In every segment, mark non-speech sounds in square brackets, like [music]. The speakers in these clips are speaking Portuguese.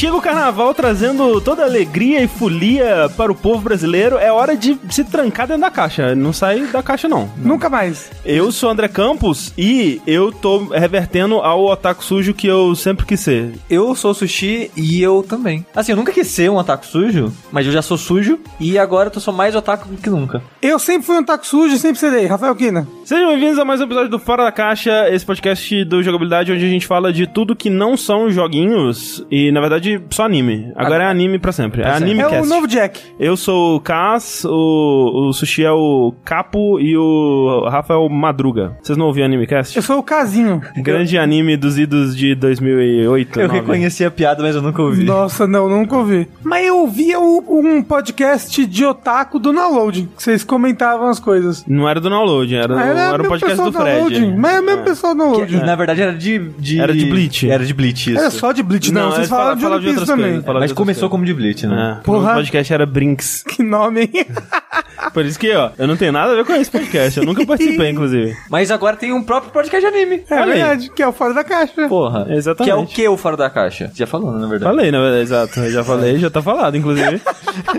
chega o carnaval trazendo toda a alegria e folia para o povo brasileiro, é hora de se trancar dentro da caixa. Não sai da caixa, não. Nunca mais. Eu sou André Campos e eu tô revertendo ao otaku sujo que eu sempre quis ser. Eu sou sushi e eu também. Assim, eu nunca quis ser um otaku sujo, mas eu já sou sujo e agora eu sou mais otaku do que nunca. Eu sempre fui um taco sujo e sempre serei. Rafael Kina. Sejam bem-vindos a mais um episódio do Fora da Caixa, esse podcast do jogabilidade onde a gente fala de tudo que não são joguinhos e, na verdade, só anime. Agora é anime pra sempre. É anime É o cast. novo Jack. Eu sou o Cas, o, o Sushi é o Capo e o Rafael Madruga. Vocês não ouviram Animecast? Eu sou o Casinho. Grande anime dos idos de 2008. Eu 9. reconheci a piada, mas eu nunca ouvi. Nossa, não, nunca ouvi. Mas eu ouvia o- um podcast de otaku do Download, que vocês comentavam as coisas. Não era do download, era, Ah, era, mesmo o podcast pessoal do Fred. Download, Mas é o mesmo É. pessoal do Que, Download. Na verdade era de, de- Era de Bleach. Era de Bleach, isso. Era só de Bleach, não. Não, vocês eles falaram de Piece outras também. coisas, Mas de outras começou coisas. como de Bleach, né? É, Porra. o podcast era Brinks. [laughs] Que nome, hein? [laughs] Por isso que, ó, eu não tenho nada a ver com esse podcast. Eu nunca participei, [laughs] inclusive. Mas agora tem um próprio podcast de anime. É Olha aí. verdade, que é o Fora da Caixa. Porra. Exatamente. Que é o que o Fora da Caixa? Já falou, né, na verdade. Falei, na verdade, exato. Eu já falei, já tá falado, inclusive.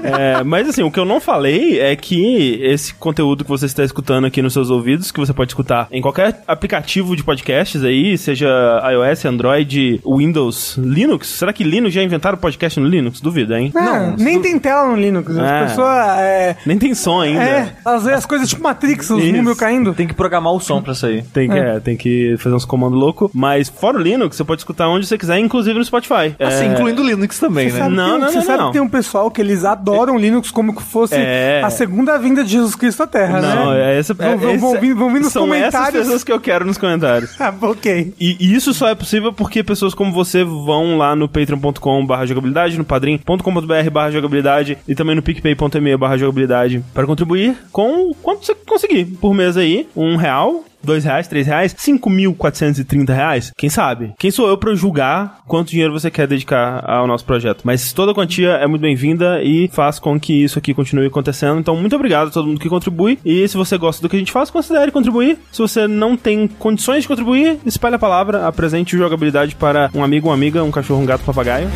É, mas assim, o que eu não falei é que esse conteúdo que você está escutando aqui nos seus ouvidos, que você pode escutar em qualquer aplicativo de podcasts aí, seja iOS, Android, Windows, Linux. Será que Linux já inventaram podcast no Linux? Duvido, hein? Não, nem tem tela no Linux. É. As pessoas. É, Nem tem som ainda. é, às vezes as coisas tipo Matrix, os números caindo. Tem que programar o som pra sair. Tem que, é, tem que fazer uns comandos loucos. Mas fora o Linux, você pode escutar onde você quiser, inclusive no Spotify. Assim, É, incluindo o Linux também, Você né? sabe, Não, tem- não, você não, sabe não. que tem um pessoal que eles adoram Linux como que fosse É. a segunda vinda de Jesus Cristo à Terra, Não, né? é essa, Vão- é, vão- esse- vão vir- vão vir nos São essas comentários. pessoas que eu quero nos comentários. [laughs] Ah, ok. E e isso só é possível porque pessoas como você vão lá no patreon.com barra jogabilidade, no padrim.com.br barra jogabilidade e também no picpay.me barra jogabilidade para contribuir com quanto você conseguir por mês aí. Um real, dois reais, três reais, cinco mil quatrocentos e trinta reais. Quem sabe? Quem sou eu para julgar quanto dinheiro você quer dedicar ao nosso projeto? Mas toda quantia é muito bem-vinda e faz com que isso aqui continue acontecendo. Então, muito obrigado a todo mundo que contribui. E se você gosta do que a gente faz, considere contribuir. Se você não tem condições de contribuir, espalhe a palavra, apresente jogabilidade para um amigo, uma amiga, um cachorro, um gato, um papagaio.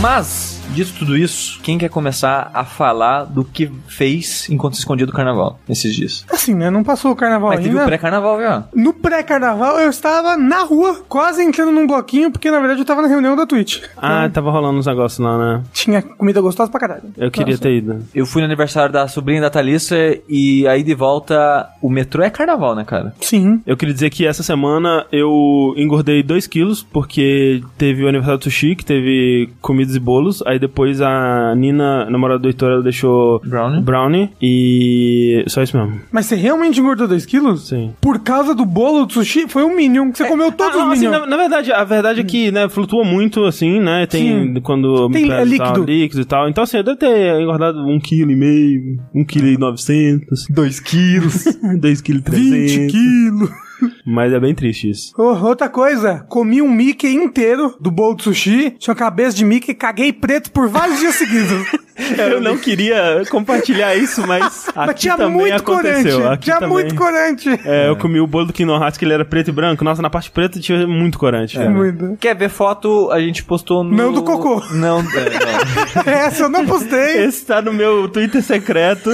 Mas, dito tudo isso, quem quer começar a falar do que fez enquanto se escondia do carnaval esses dias? Assim, né? Não passou o carnaval Mas teve ainda. o pré-carnaval já. No pré-carnaval, eu estava na rua, quase entrando num bloquinho, porque na verdade eu tava na reunião da Twitch. Ah, tava rolando uns negócios lá, né? Tinha comida gostosa pra caralho. Eu queria Nossa. ter ido. Eu fui no aniversário da sobrinha da Thalissa e aí de volta o metrô é carnaval, né, cara? Sim. Eu queria dizer que essa semana eu engordei 2 quilos, porque teve o aniversário do sushi, que teve comidas e bolos. Aí depois a Nina, namorada do Heitor, ela deixou Brownie? brownie. E só isso mesmo. Mas você realmente engordou 2 quilos? Sim. Por causa do bolo do sushi? Foi um Minion, que você comeu todos Ah, não, os assim, Minions. na, na verdade, a verdade é que, né, flutua muito, assim, né? Tem Sim. quando Tem, é e tal, líquido. líquido e tal. Então, assim, eu devo ter engordado um quilo e meio, um quilo e novecentos, dois quilos, [laughs] dois quilos e 20 trezentos. quilos. Mas é bem triste isso. Oh, outra coisa, comi um Mickey inteiro do bolo de sushi, tinha cabeça de Mickey, caguei preto por vários dias seguidos. [laughs] Eu não queria compartilhar isso, mas [laughs] aqui Mas tinha também muito aconteceu. corante. Aqui Tinha também. muito corante. É, eu comi o bolo do Kingdom Hearts que ele era preto e branco. Nossa, na parte preta tinha muito corante. cara. Muito. Quer ver foto? A gente postou no... Não do cocô. Não, é, [laughs] não. Essa eu não postei. Esse tá no meu Twitter secreto.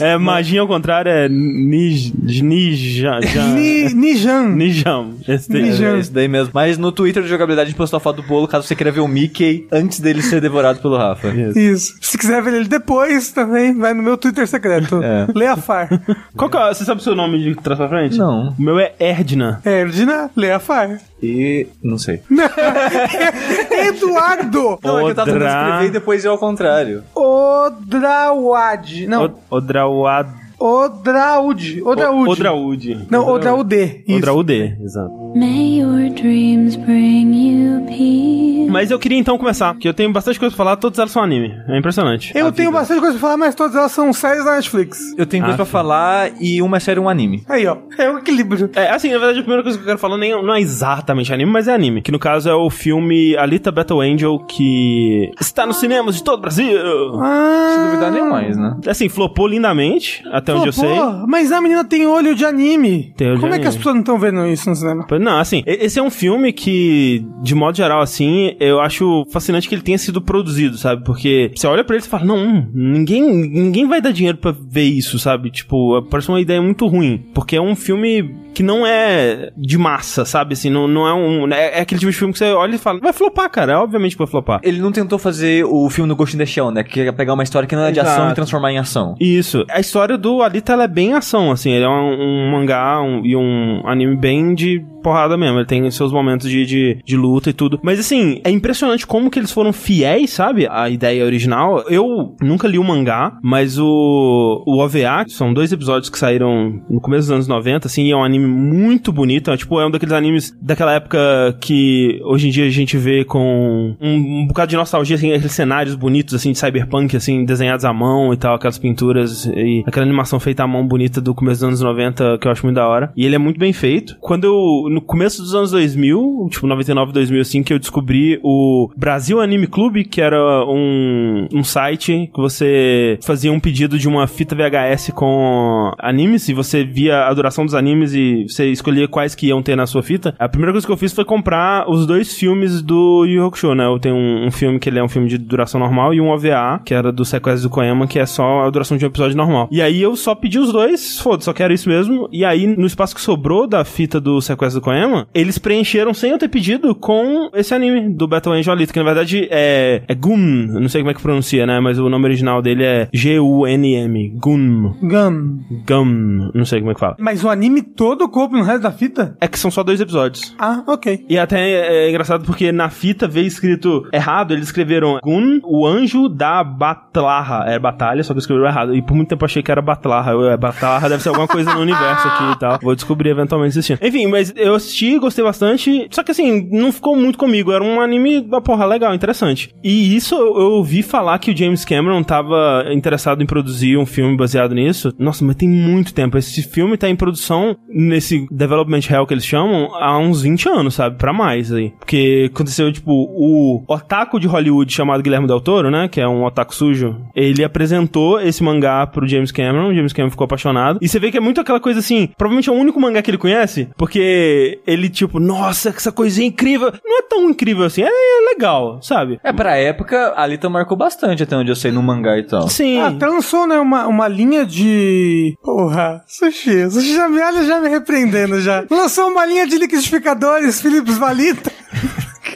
É, magia ao contrário é Nij... Nija... Ni, Nijan. Nijam. Esse daí. Nijan. É esse daí mesmo. Mas no Twitter de jogabilidade a gente postou a foto do bolo caso você queira ver o Mickey antes dele ser devorado pelo Rafa. Isso. Isso. Se quiser ver ele depois, também vai no meu Twitter secreto. É. Leafar. Qual que é? Você sabe o seu nome de trás pra frente? Não. O meu é Erdna. Erdina Leafar. E. não sei. [laughs] Eduardo Não, é que eu tava tentando Odra- escrever e depois eu ao contrário. Odrawad. Não, Odrauad... Odraud. Odraud. Odraud. Não, Odraude. Isso. Odraude, exato. May your dreams bring you peace. Mas eu queria então começar, porque eu tenho bastante coisa pra falar, todas elas são anime. É impressionante. Eu tenho vida. bastante coisa pra falar, mas todas elas são séries da Netflix. Eu tenho coisa Ah, pra sim. falar e uma série um anime. Aí, ó. É o equilíbrio. É, assim, na verdade, a primeira coisa que eu quero falar nem, não é exatamente anime, mas é anime. Que no caso é o filme Alita Battle Angel, que está nos cinemas de todo o Brasil. Ah, Se duvidar nem mais, né? Assim, flopou lindamente, até onde eu sei. Pô, mas a menina tem olho de anime. Tem olho de Como é que as pessoas não estão vendo isso no cinema? Não, assim, esse é um filme que, de modo geral, assim, eu acho fascinante que ele tenha sido produzido, sabe? Porque você olha pra ele e fala, não, ninguém, ninguém vai dar dinheiro pra ver isso, sabe? Tipo, parece uma ideia muito ruim. Porque é um filme que não é de massa, sabe? Assim, não, não é um. É, é aquele tipo de filme que você olha e fala, vai flopar, cara. É obviamente que vai flopar. Ele não tentou fazer o filme do Ghost in the Shell, né? Que é pegar uma história que não é de ação Exato. e transformar em ação. Isso. A história do Alita, ela é bem ação, assim. Ele é um, um mangá um- e um anime bem de porrada mesmo. Ele tem seus momentos de, de, de luta e tudo. Mas, assim, é impressionante como que eles foram fiéis, sabe? À ideia original. Eu nunca li o mangá, mas o, o OVA, que são dois episódios que saíram no começo dos anos 90, assim, e é um anime muito bonito. É, tipo, é um daqueles animes daquela época que hoje em dia a gente vê com um, um bocado de nostalgia, assim, aqueles cenários bonitos, assim, de cyberpunk, assim, desenhados à mão e tal, aquelas pinturas e aquela animação feita à mão bonita do começo dos anos 90, que eu acho muito da hora. E ele é muito bem feito. Quando eu, no começo dos anos 2000, tipo 99, 2000, assim, que eu descobri o Brasil Anime Club, que era um, um site que você fazia um pedido de uma fita VHS com animes e você via a duração dos animes e você escolhia quais que iam ter na sua fita. A primeira coisa que eu fiz foi comprar os dois filmes do Yu Hakusho, né? Eu tenho um, um filme que ele é um filme de duração normal e um OVA, que era do Sequestro do Koema, que é só a duração de um episódio normal. E aí eu só pedi os dois, foda, só quero isso mesmo. E aí, no espaço que sobrou da fita do Sequestro do Koema, eles preencheram sem eu ter pedido com esse anime do Battle Angel Alita, que na verdade é, é Gun, não sei como é que pronuncia, né? Mas o nome original dele é G-U-N-M, Gun, Gun. Gun, não sei como é que fala. Mas o anime todo coube no resto da fita? É que são só dois episódios. Ah, ok. E até é engraçado porque na fita veio escrito errado, eles escreveram Gun, o anjo da Batlarra. É batalha, só que escreveram errado. E por muito tempo eu achei que era Batlarra. Eu, é, Batlarra deve ser alguma coisa no universo aqui e tal. Vou descobrir eventualmente assistindo. Enfim, mas eu assisti, gostei bastante. Só que assim, não ficou muito comigo. Era um anime, uma porra, legal, interessante. E isso eu, eu ouvi falar que o James Cameron tava interessado em produzir um filme baseado nisso. Nossa, mas tem muito tempo. Esse filme tá em produção nesse Development Hell que eles chamam há uns 20 anos, sabe? Pra mais aí. Porque aconteceu, tipo, o otaku de Hollywood chamado Guilherme Del Toro, né? Que é um otaku sujo. Ele apresentou esse mangá pro James Cameron. O James Cameron ficou apaixonado. E você vê que é muito aquela coisa assim. Provavelmente é o único mangá que ele conhece. Porque ele, tipo, nossa, essa coisinha incrível. Não é tão incrível assim. É, é legal, sabe? É, pra época, a Alita marcou bastante até onde eu sei no mangá e tal. Sim. Ah, até lançou, né, uma, uma linha de... Porra, Sushi. Sushi já me olha já me repreendendo já. Lançou uma linha de liquidificadores Philips Valita.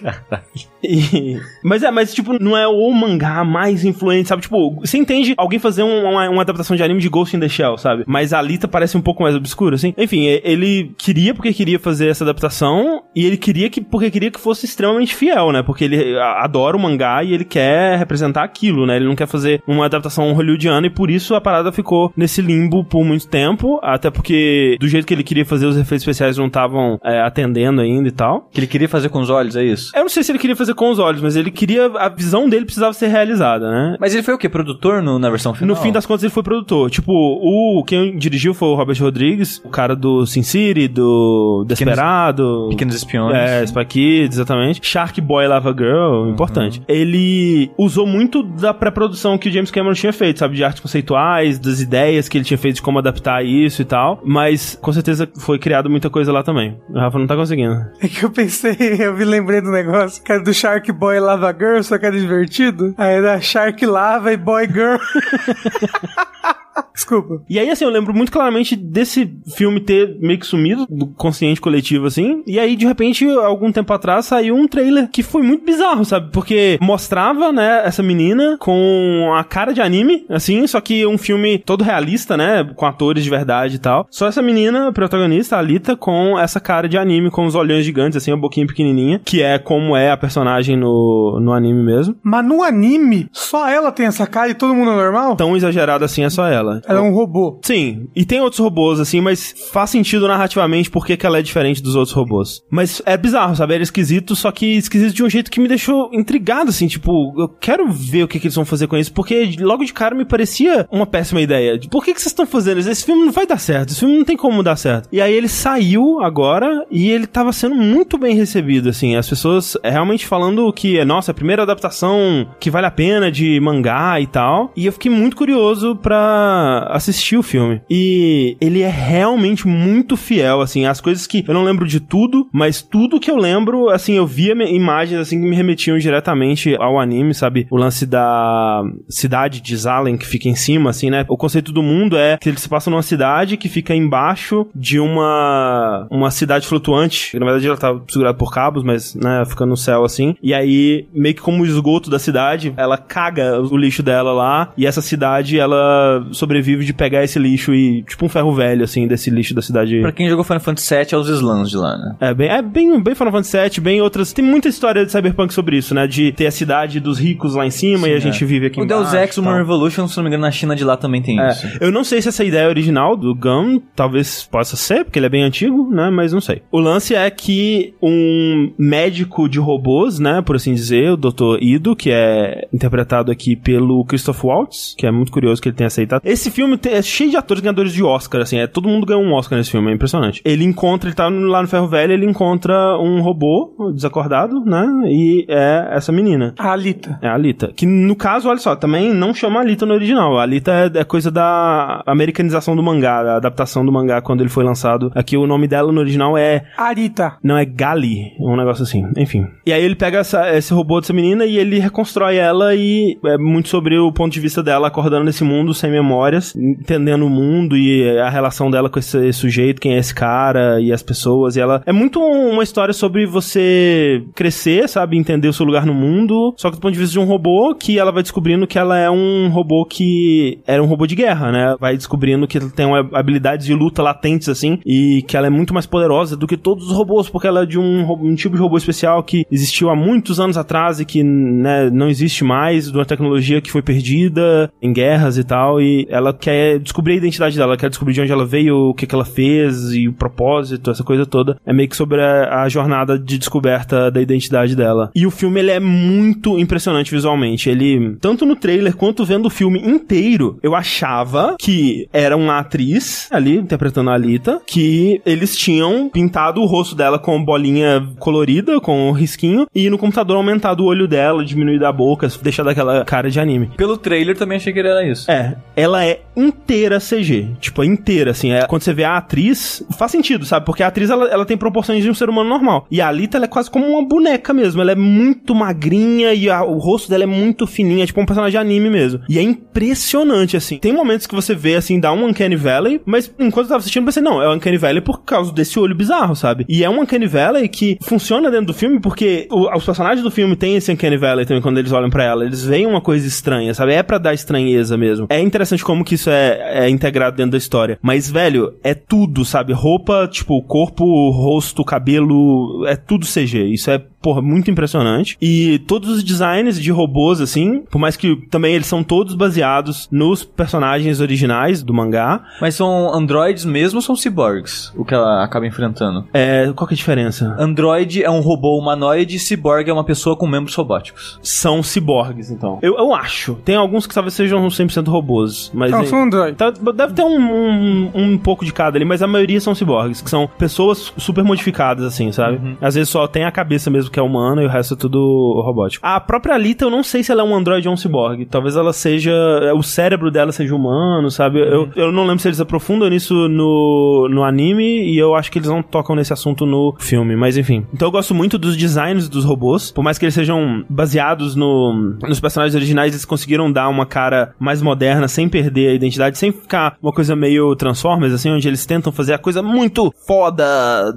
[laughs] E- Mas é, mas tipo, não é o mangá mais influente, sabe? Tipo, você entende alguém fazer um- uma, uma adaptação de anime de Ghost in the Shell, sabe? Mas a Alita parece um pouco mais obscura, assim. Enfim, ele queria porque queria fazer essa adaptação e ele queria que porque queria que fosse extremamente fiel, né? Porque ele adora o mangá e ele quer representar aquilo, né? Ele não quer fazer uma adaptação hollywoodiana e por isso a parada ficou nesse limbo por muito tempo, até porque do jeito que ele queria fazer os efeitos especiais não estavam é, atendendo ainda e tal. Que ele queria fazer com os olhos, é isso? Eu não sei se ele queria fazer com os olhos, mas ele queria. A visão dele precisava ser realizada, né? Mas ele foi o quê? Produtor no- na versão final? No fim das contas, ele foi produtor. Tipo, o quem dirigiu foi o Robert Rodrigues, o cara do Sin City, do Desperado. Pequenos Espiões. É, Spy Kids, exatamente. Shark Boy Lava Girl, importante. Ele usou muito da pré-produção que o James Cameron tinha feito, sabe? De artes conceituais, das ideias que ele tinha feito de como adaptar isso e tal. Mas, com certeza, foi criado muita coisa lá também. O Rafa não tá conseguindo. É que eu pensei, [laughs] eu me lembrei do negócio, era do Shark Boy Lava Girl, só que era divertido. Aí era Shark Lava e Boy Girl. [laughs] [laughs] Desculpa. E aí, assim, eu lembro muito claramente desse filme ter meio que sumido do consciente coletivo, assim. E aí, de repente, algum tempo atrás, saiu um trailer que foi muito bizarro, sabe? Porque mostrava, né, essa menina com a cara de anime, assim, só que um filme todo realista, né? Com atores de verdade e tal. Só essa menina, protagonista, a Alita, com essa cara de anime, com os olhões gigantes, assim, a boquinha pequenininha, que é como é a personagem no, no anime mesmo. Mas no anime, só ela tem essa cara e todo mundo é normal? Tão exagerado assim é só ela. Ela é um robô. Sim, e tem outros robôs, assim, mas faz sentido narrativamente porque que ela é diferente dos outros robôs. Mas é bizarro, sabe? Era esquisito, só que esquisito de um jeito que me deixou intrigado, assim, tipo, eu quero ver o que, que eles vão fazer com isso, porque logo de cara me parecia uma péssima ideia. De, Por que, que vocês estão fazendo isso? Esse filme não vai dar certo, esse filme não tem como dar certo. E aí ele saiu agora e ele tava sendo muito bem recebido, assim, as pessoas realmente falando que, nossa, é a primeira adaptação que vale a pena de mangá e tal. E eu fiquei muito curioso pra assistir o filme. E ele é realmente muito fiel, assim, as coisas que eu não lembro de tudo, mas tudo que eu lembro, assim, eu via imagens assim que me remetiam diretamente ao anime, sabe? O lance da cidade de Zalen que fica em cima, assim, né? O conceito do mundo é que ele se passa numa cidade que fica embaixo de uma uma cidade flutuante. Na verdade, ela tá segurada por cabos, mas, né, fica no céu assim. E aí, meio que como o esgoto da cidade, ela caga o lixo dela lá. E essa cidade, ela sobrevive de pegar esse lixo e, tipo, um ferro velho, assim, desse lixo da cidade. Pra quem jogou Final Fantasy VII, é os slams de lá, né? É bem, é bem, bem Final Fantasy VII, bem outras. Tem muita história de Cyberpunk sobre isso, né? De ter a cidade dos ricos lá em cima e a gente vive aqui O embaixo. Deus Ex. Human Revolution, se não me engano, na China de lá também tem É, isso. eu não sei se essa ideia é original do Gun, talvez possa ser, porque ele é bem antigo, né? Mas não sei. O lance é que um médico de robôs, né? Por assim dizer, o Dr. Ido, que é interpretado aqui pelo Christoph Waltz, que é muito curioso que ele tenha aceitado. Esse filme é cheio de atores ganhadores de Oscar, assim, é todo mundo ganhou um Oscar nesse filme, é impressionante. Ele encontra, ele tá lá no Ferro Velho, ele encontra um robô desacordado, né? E é essa menina. A Alita. É a Alita. Que no caso, olha só, também não chama Alita no original. A Alita é, é coisa da americanização do mangá, da adaptação do mangá quando ele foi lançado. Aqui o nome dela no original é. Arita. Não, é Gali, um negócio assim. Enfim. E aí ele pega essa- esse robô dessa menina e ele reconstrói ela e é muito sobre o ponto de vista dela acordando nesse mundo sem memórias, entendendo o mundo e a relação dela com esse sujeito, quem é esse cara e as pessoas. E ela é muito uma história sobre você crescer, sabe? Entender o seu lugar no mundo, só que do ponto de vista de um robô que ela vai descobrindo que ela é um robô que era um robô de guerra, né? Vai descobrindo que ela tem habilidades de luta latentes, assim, e que ela é muito mais poderosa do que todos os robôs, porque ela é de um, um tipo de robô especial que existiu há muitos anos atrás e que, né, não existe mais, de uma tecnologia que foi perdida em guerras e tal, e ela quer descobrir a identidade dela, ela quer descobrir de onde ela veio, o que, que ela fez e o propósito, essa coisa toda. É meio que sobre a, a jornada de descoberta da identidade dela. E o filme, ele é muito impressionante visualmente. Ele, tanto no trailer quanto vendo o filme inteiro, eu achava que era uma atriz ali, interpretando a Alita, que eles tinham pintado o rosto dela com bolinha colorida, com um risquinho, e no computador aumentado o olho dela, diminuído a boca, deixado aquela cara de anime. Pelo trailer também achei que era isso. É, ela é inteira CG. Tipo, é inteira, assim. É, quando você vê a atriz, faz sentido, sabe? Porque a atriz, ela, ela tem proporções de um ser humano normal. E a Alita, ela é quase como uma boneca mesmo. Ela é muito magrinha e a- o rosto dela é muito fininho. É tipo um personagem de anime mesmo. E é impressionante, assim. Tem momentos que você vê, assim, dá um Uncanny Valley, mas enquanto eu tava assistindo, eu pensei, não, é o Uncanny Valley por causa desse olho bizarro, sabe? E é um Uncanny Valley que funciona dentro do filme porque o- os personagens do filme têm esse Uncanny Valley também quando eles olham pra ela. Eles veem uma coisa estranha, sabe? É pra dar estranheza mesmo. É interessante como que isso é, é integrado dentro da história. Mas, velho, é tudo, sabe? Roupa, tipo, corpo, rosto, cabelo, é tudo CG. Isso é, porra, muito impressionante. E todos os designs de robôs, assim, por mais que também eles são todos baseados nos personagens originais do mangá. Mas são androids mesmo ou são cyborgs? O que ela acaba enfrentando? É, qual que é a diferença? Android é um robô humanoide e cyborg é uma pessoa com membros robóticos. São ciborgues, então. Eu, eu acho. Tem alguns que talvez sejam 100% robôs, mas... Não, é- são Android. Tá- deve ter um, um, um pouco de cada ali, mas a maioria são ciborgues, que são pessoas super modificadas, assim, sabe? Às vezes só tem a cabeça mesmo que é humana e o resto é tudo robótico. A própria Alita, eu não sei se ela é um androide ou um ciborgue. Talvez ela seja. O cérebro dela seja humano, sabe? Eu, eu não lembro se eles aprofundam nisso no, no anime e eu acho que eles não tocam nesse assunto no filme, mas enfim. Então eu gosto muito dos designs dos robôs, por mais que eles sejam baseados no, nos personagens originais, eles conseguiram dar uma cara mais moderna sem perder a identidade, sem ficar uma coisa meio Transformers, assim, onde eles tentam fazer a coisa muito foda,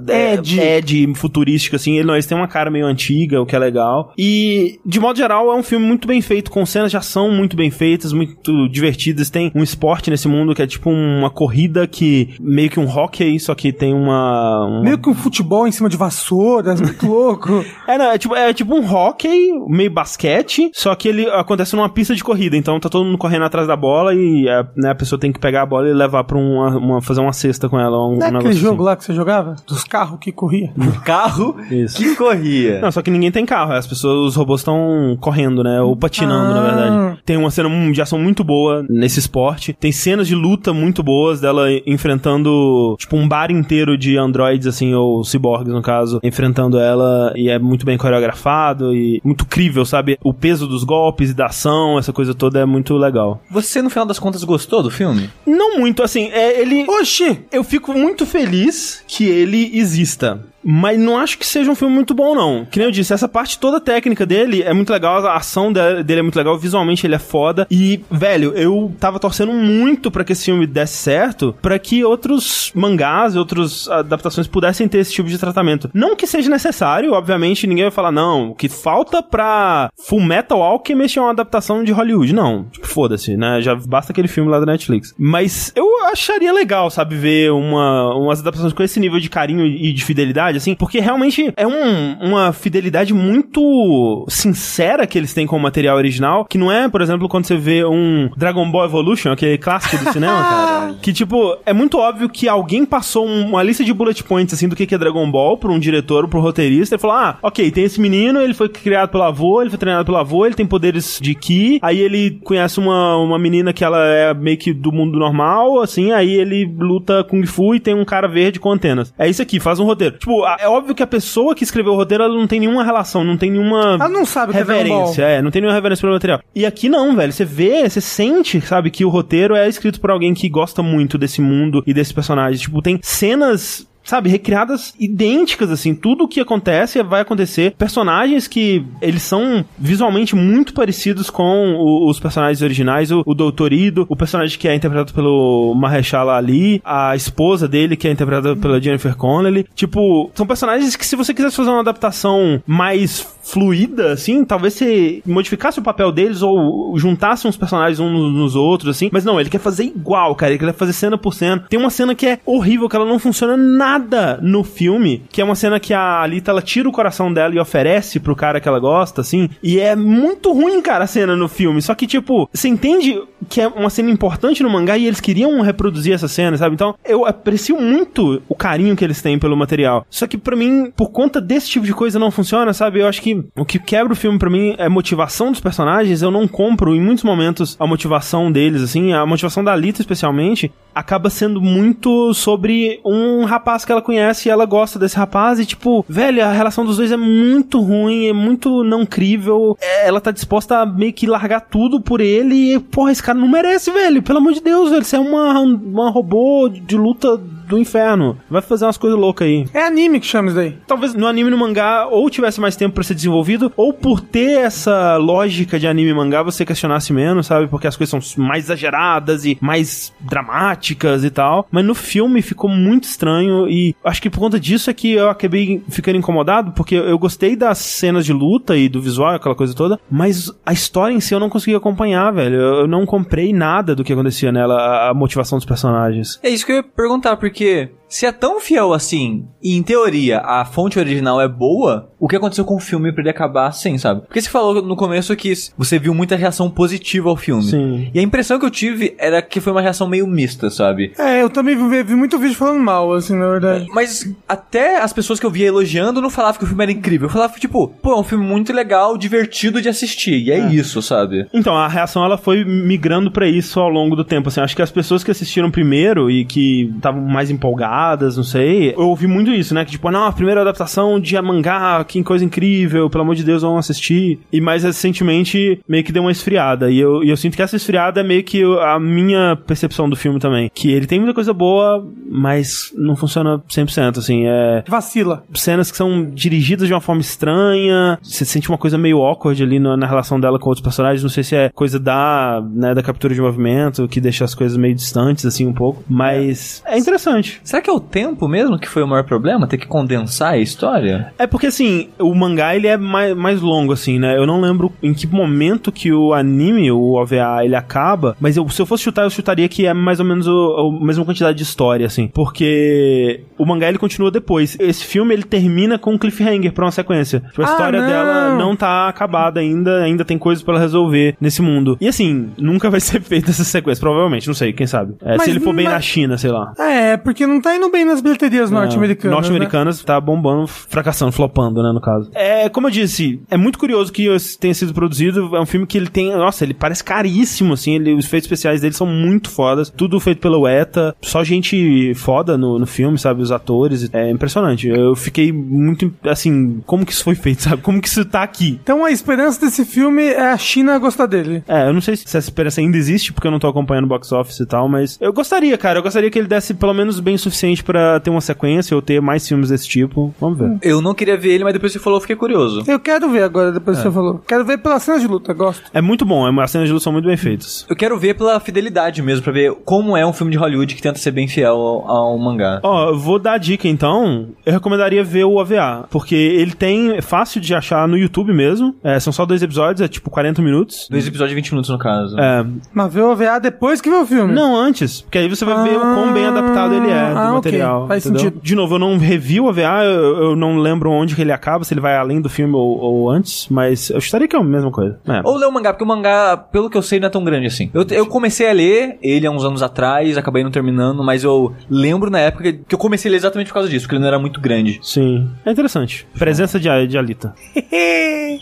é, Ed. Ed, futurística, assim. Ele- Não, eles têm uma cara meio antiga, o que é legal. E, de modo geral, é um filme muito bem feito, com cenas de ação muito bem feitas, muito divertidas. Tem um esporte nesse mundo que é tipo uma corrida que meio que um hockey, só que tem uma. uma- Meio que um futebol em cima de vassouras, [laughs] muito louco. É, não, é tipo, é tipo um hockey, meio basquete, só que ele acontece numa pista de corrida, então tá todo mundo correndo atrás da bola e a, né, a pessoa tem que pegar a bola e levar pra uma, uma- fazer uma cesta com ela. Um, Não é um aquele negócio jogo assim. lá que você jogava? Dos carros que corria? [laughs] Carro Isso. que corria. Não, só que ninguém tem carro, as pessoas, os robôs estão correndo, né? Ou patinando, Ah. na verdade. Tem uma cena de ação muito boa nesse esporte. Tem cenas de luta muito boas dela enfrentando, tipo, um bar inteiro de androids, assim, ou ciborgues, no caso, enfrentando ela. E é muito bem coreografado e muito crível, sabe? O peso dos golpes e da ação, essa coisa toda é muito legal. Você, no final das contas, gostou do filme? Não muito, assim, é, ele. Oxi! Eu fico muito feliz que ele exista. Mas não acho que seja um filme muito bom, não. Que nem eu disse, essa parte toda técnica dele é muito legal, a ação de- dele é muito legal, visualmente ele é foda. E, velho, eu tava torcendo muito pra que esse filme desse certo, pra que outros mangás e outras adaptações pudessem ter esse tipo de tratamento. Não que seja necessário, obviamente, ninguém vai falar, não, o que falta pra Full Metal Alchemist é uma adaptação de Hollywood. Não, tipo, foda-se, né? Já basta aquele filme lá da Netflix. Mas eu acharia legal, sabe, ver uma, umas adaptações com esse nível de carinho e de fidelidade, assim, porque realmente é um, uma fidelidade muito sincera que eles têm com o material original, que não é, por exemplo, quando você vê um Dragon Ball Evolution, aquele clássico do cinema, [laughs] cara, que, tipo, é muito óbvio que alguém passou um- uma lista de bullet points, assim, do que que é Dragon Ball pra um diretor, pro roteirista, e falou, ah, ok, tem esse menino, ele foi criado pelo avô, ele foi treinado pelo avô, ele tem poderes de Ki, aí ele conhece uma, uma menina que ela é meio que do mundo normal, assim, aí ele luta Kung Fu e tem um cara verde com antenas. É isso aqui, faz um roteiro. Tipo, é óbvio que a pessoa que escreveu o roteiro, ela não tem nenhuma relação, não tem nenhuma Ela não sabe o que é reverência, é, não tem nenhuma reverência pelo material. E aqui não, velho, você vê, você sente, sabe, que o roteiro é escrito por alguém que gosta muito desse mundo e desse personagem. Tipo, tem cenas sabe, recriadas idênticas, assim, tudo o que acontece vai acontecer. Personagens que eles são visualmente muito parecidos com o- os personagens originais, o, o Doutor Ido, o personagem que é interpretado pelo Mahershala Ali, a esposa dele que é interpretada pela Jennifer Connelly. Tipo, são personagens que se você quisesse fazer uma adaptação mais fluida, assim, talvez você modificasse o papel deles ou juntasse uns personagens uns nos- outros, assim. Mas não, ele quer fazer igual, cara. Ele quer fazer cena por cena. Tem uma cena que é horrível, que ela não funciona nada no filme, que é uma cena que a Alita, ela tira o coração dela e oferece pro cara que ela gosta, assim. E é muito ruim, cara, a cena no filme. Só que, tipo, você entende que é uma cena importante no mangá e eles queriam reproduzir essa cena, sabe? Então, eu aprecio muito o carinho que eles têm pelo material. Só que, pra mim, por conta desse tipo de coisa não funciona, sabe? Eu acho que o que quebra o filme pra mim é a motivação dos personagens. Eu não compro, em muitos momentos, a motivação deles, assim. A motivação da Alita, especialmente, acaba sendo muito sobre um rapaz que ela conhece e ela gosta desse rapaz. E, tipo, velho, a relação dos dois é muito ruim, é muito não crível. É, ela tá disposta a meio que largar tudo por ele. E, porra, esse cara não merece, velho. Pelo amor de Deus, velho. Você é uma, uma robô de luta do inferno. Vai fazer umas coisas loucas aí. É anime que chama isso daí. Talvez no anime e no mangá ou tivesse mais tempo pra ser desenvolvido, ou por ter essa lógica de anime e mangá você questionasse menos, sabe? Porque as coisas são mais exageradas e mais dramáticas e tal. Mas no filme ficou muito estranho e acho que por conta disso é que eu acabei ficando incomodado, porque eu gostei das cenas de luta e do visual, aquela coisa toda, mas a história em si eu não consegui acompanhar, velho. Eu não comprei nada do que acontecia nela, a- a motivação dos personagens. É isso que eu ia perguntar, porque porque se é tão fiel assim, e em teoria a fonte original é boa, o que aconteceu com o filme pra ele acabar assim, sabe? Porque você falou no começo que você viu muita reação positiva ao filme. Sim. E a impressão que eu tive era que foi uma reação meio mista, sabe? É, eu também vi, vi muito vídeo falando mal, assim, na verdade. Mas até as pessoas que eu via elogiando não falavam que o filme era incrível. Falavam, tipo, pô, é um filme muito legal, divertido de assistir. E é, isso, sabe? Então, a reação ela foi migrando pra isso ao longo do tempo. Assim, acho que as pessoas que assistiram primeiro e que estavam mais empolgadas, não sei, eu ouvi muito isso, né? Que tipo, não, a primeira adaptação de mangá, que coisa incrível, pelo amor de Deus, vão assistir. E mais recentemente meio que deu uma esfriada. E eu, e eu sinto que essa esfriada é meio que a minha percepção do filme também. Que ele tem muita coisa boa, mas não funciona 100%, assim. É, Vacila. cenas que são dirigidas de uma forma estranha. Você sente uma coisa meio awkward ali na, na relação dela com outros personagens. Não sei se é coisa da, né, da captura de movimento, que deixa as coisas meio distantes, assim, um pouco. Mas é, interessante. Será que é o tempo mesmo que foi o maior problema? Ter que condensar a história? É porque, assim, o mangá, ele é mais, mais longo, assim, né? Eu não lembro em que momento que o anime, o OVA, ele acaba, mas eu, se eu fosse chutar, eu chutaria que é mais ou menos o, a mesma quantidade de história, assim. Porque o mangá, ele continua depois. Esse filme, ele termina com um cliffhanger pra uma sequência. Tipo, a Ah, história não. dela não tá acabada ainda, ainda tem coisas pra ela resolver nesse mundo. E, assim, nunca vai [laughs] ser feita essa sequência, provavelmente, não sei, quem sabe. É, Mas- se ele for bem mas- na China, sei lá. É, porque não tá indo bem nas bilheterias norte-americanas. né? Norte-americanas tá bombando, fracassando, flopando, né, no caso. É, como eu disse, é muito curioso que tenha sido produzido. É um filme que ele tem, nossa, ele parece caríssimo, assim, ele, os efeitos especiais dele são muito fodas. Tudo feito pela UETA, só gente foda no, no filme, sabe, os atores. É impressionante. Eu fiquei muito, assim, como que isso foi feito, [laughs] sabe? Como que isso tá aqui? Então a esperança desse filme é a China gostar dele. É, eu não sei se essa esperança ainda existe, porque eu não tô acompanhando o box office e tal, mas eu gostaria, cara, eu gostaria que ele desse pelo menos bem o suficiente pra ter uma sequência ou ter mais filmes desse tipo. Vamos ver. Eu não queria ver ele, mas depois você falou, eu fiquei curioso. Eu quero ver agora, depois que você falou. Quero ver pelas cenas de luta, gosto. É muito bom, é- as cenas de luta são muito bem feitas. Eu quero ver pela fidelidade mesmo, pra ver como é um filme de Hollywood que tenta ser bem fiel ao, ao mangá. Ó, eu vou dar a dica então. Eu recomendaria ver o OVA, porque ele tem é fácil de achar no YouTube mesmo. É, são só dois episódios, é tipo 40 minutos. Dois episódios de 20 minutos no caso. É, Mas ver o OVA depois que ver o filme. não antes, porque aí você vai ver o quão bem adaptado ele é do Ah, ok. material. Faz entendeu? sentido. De novo, eu não revi o OVA, eu, eu não lembro onde que ele acaba, se ele vai além do filme ou, ou antes, mas eu estaria que é a mesma coisa. É. Ou ler o mangá, porque o mangá, pelo que eu sei, não é tão grande assim. Eu, eu comecei a ler ele há uns anos atrás, acabei não terminando, mas eu lembro na época que eu comecei a ler exatamente por causa disso, porque ele não era muito grande. Sim, é interessante. Presença de, de Alita. [laughs]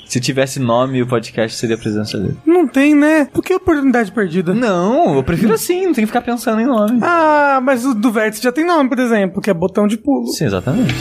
Se tivesse nome, o podcast seria a presença dele. Não tem, né? Por que oportunidade perdida? Não, eu prefiro assim, não tem que ficar pensando em nome. Ah, mas o do Vértice já tem nome, por exemplo, que é botão de pulo. Sim, exatamente.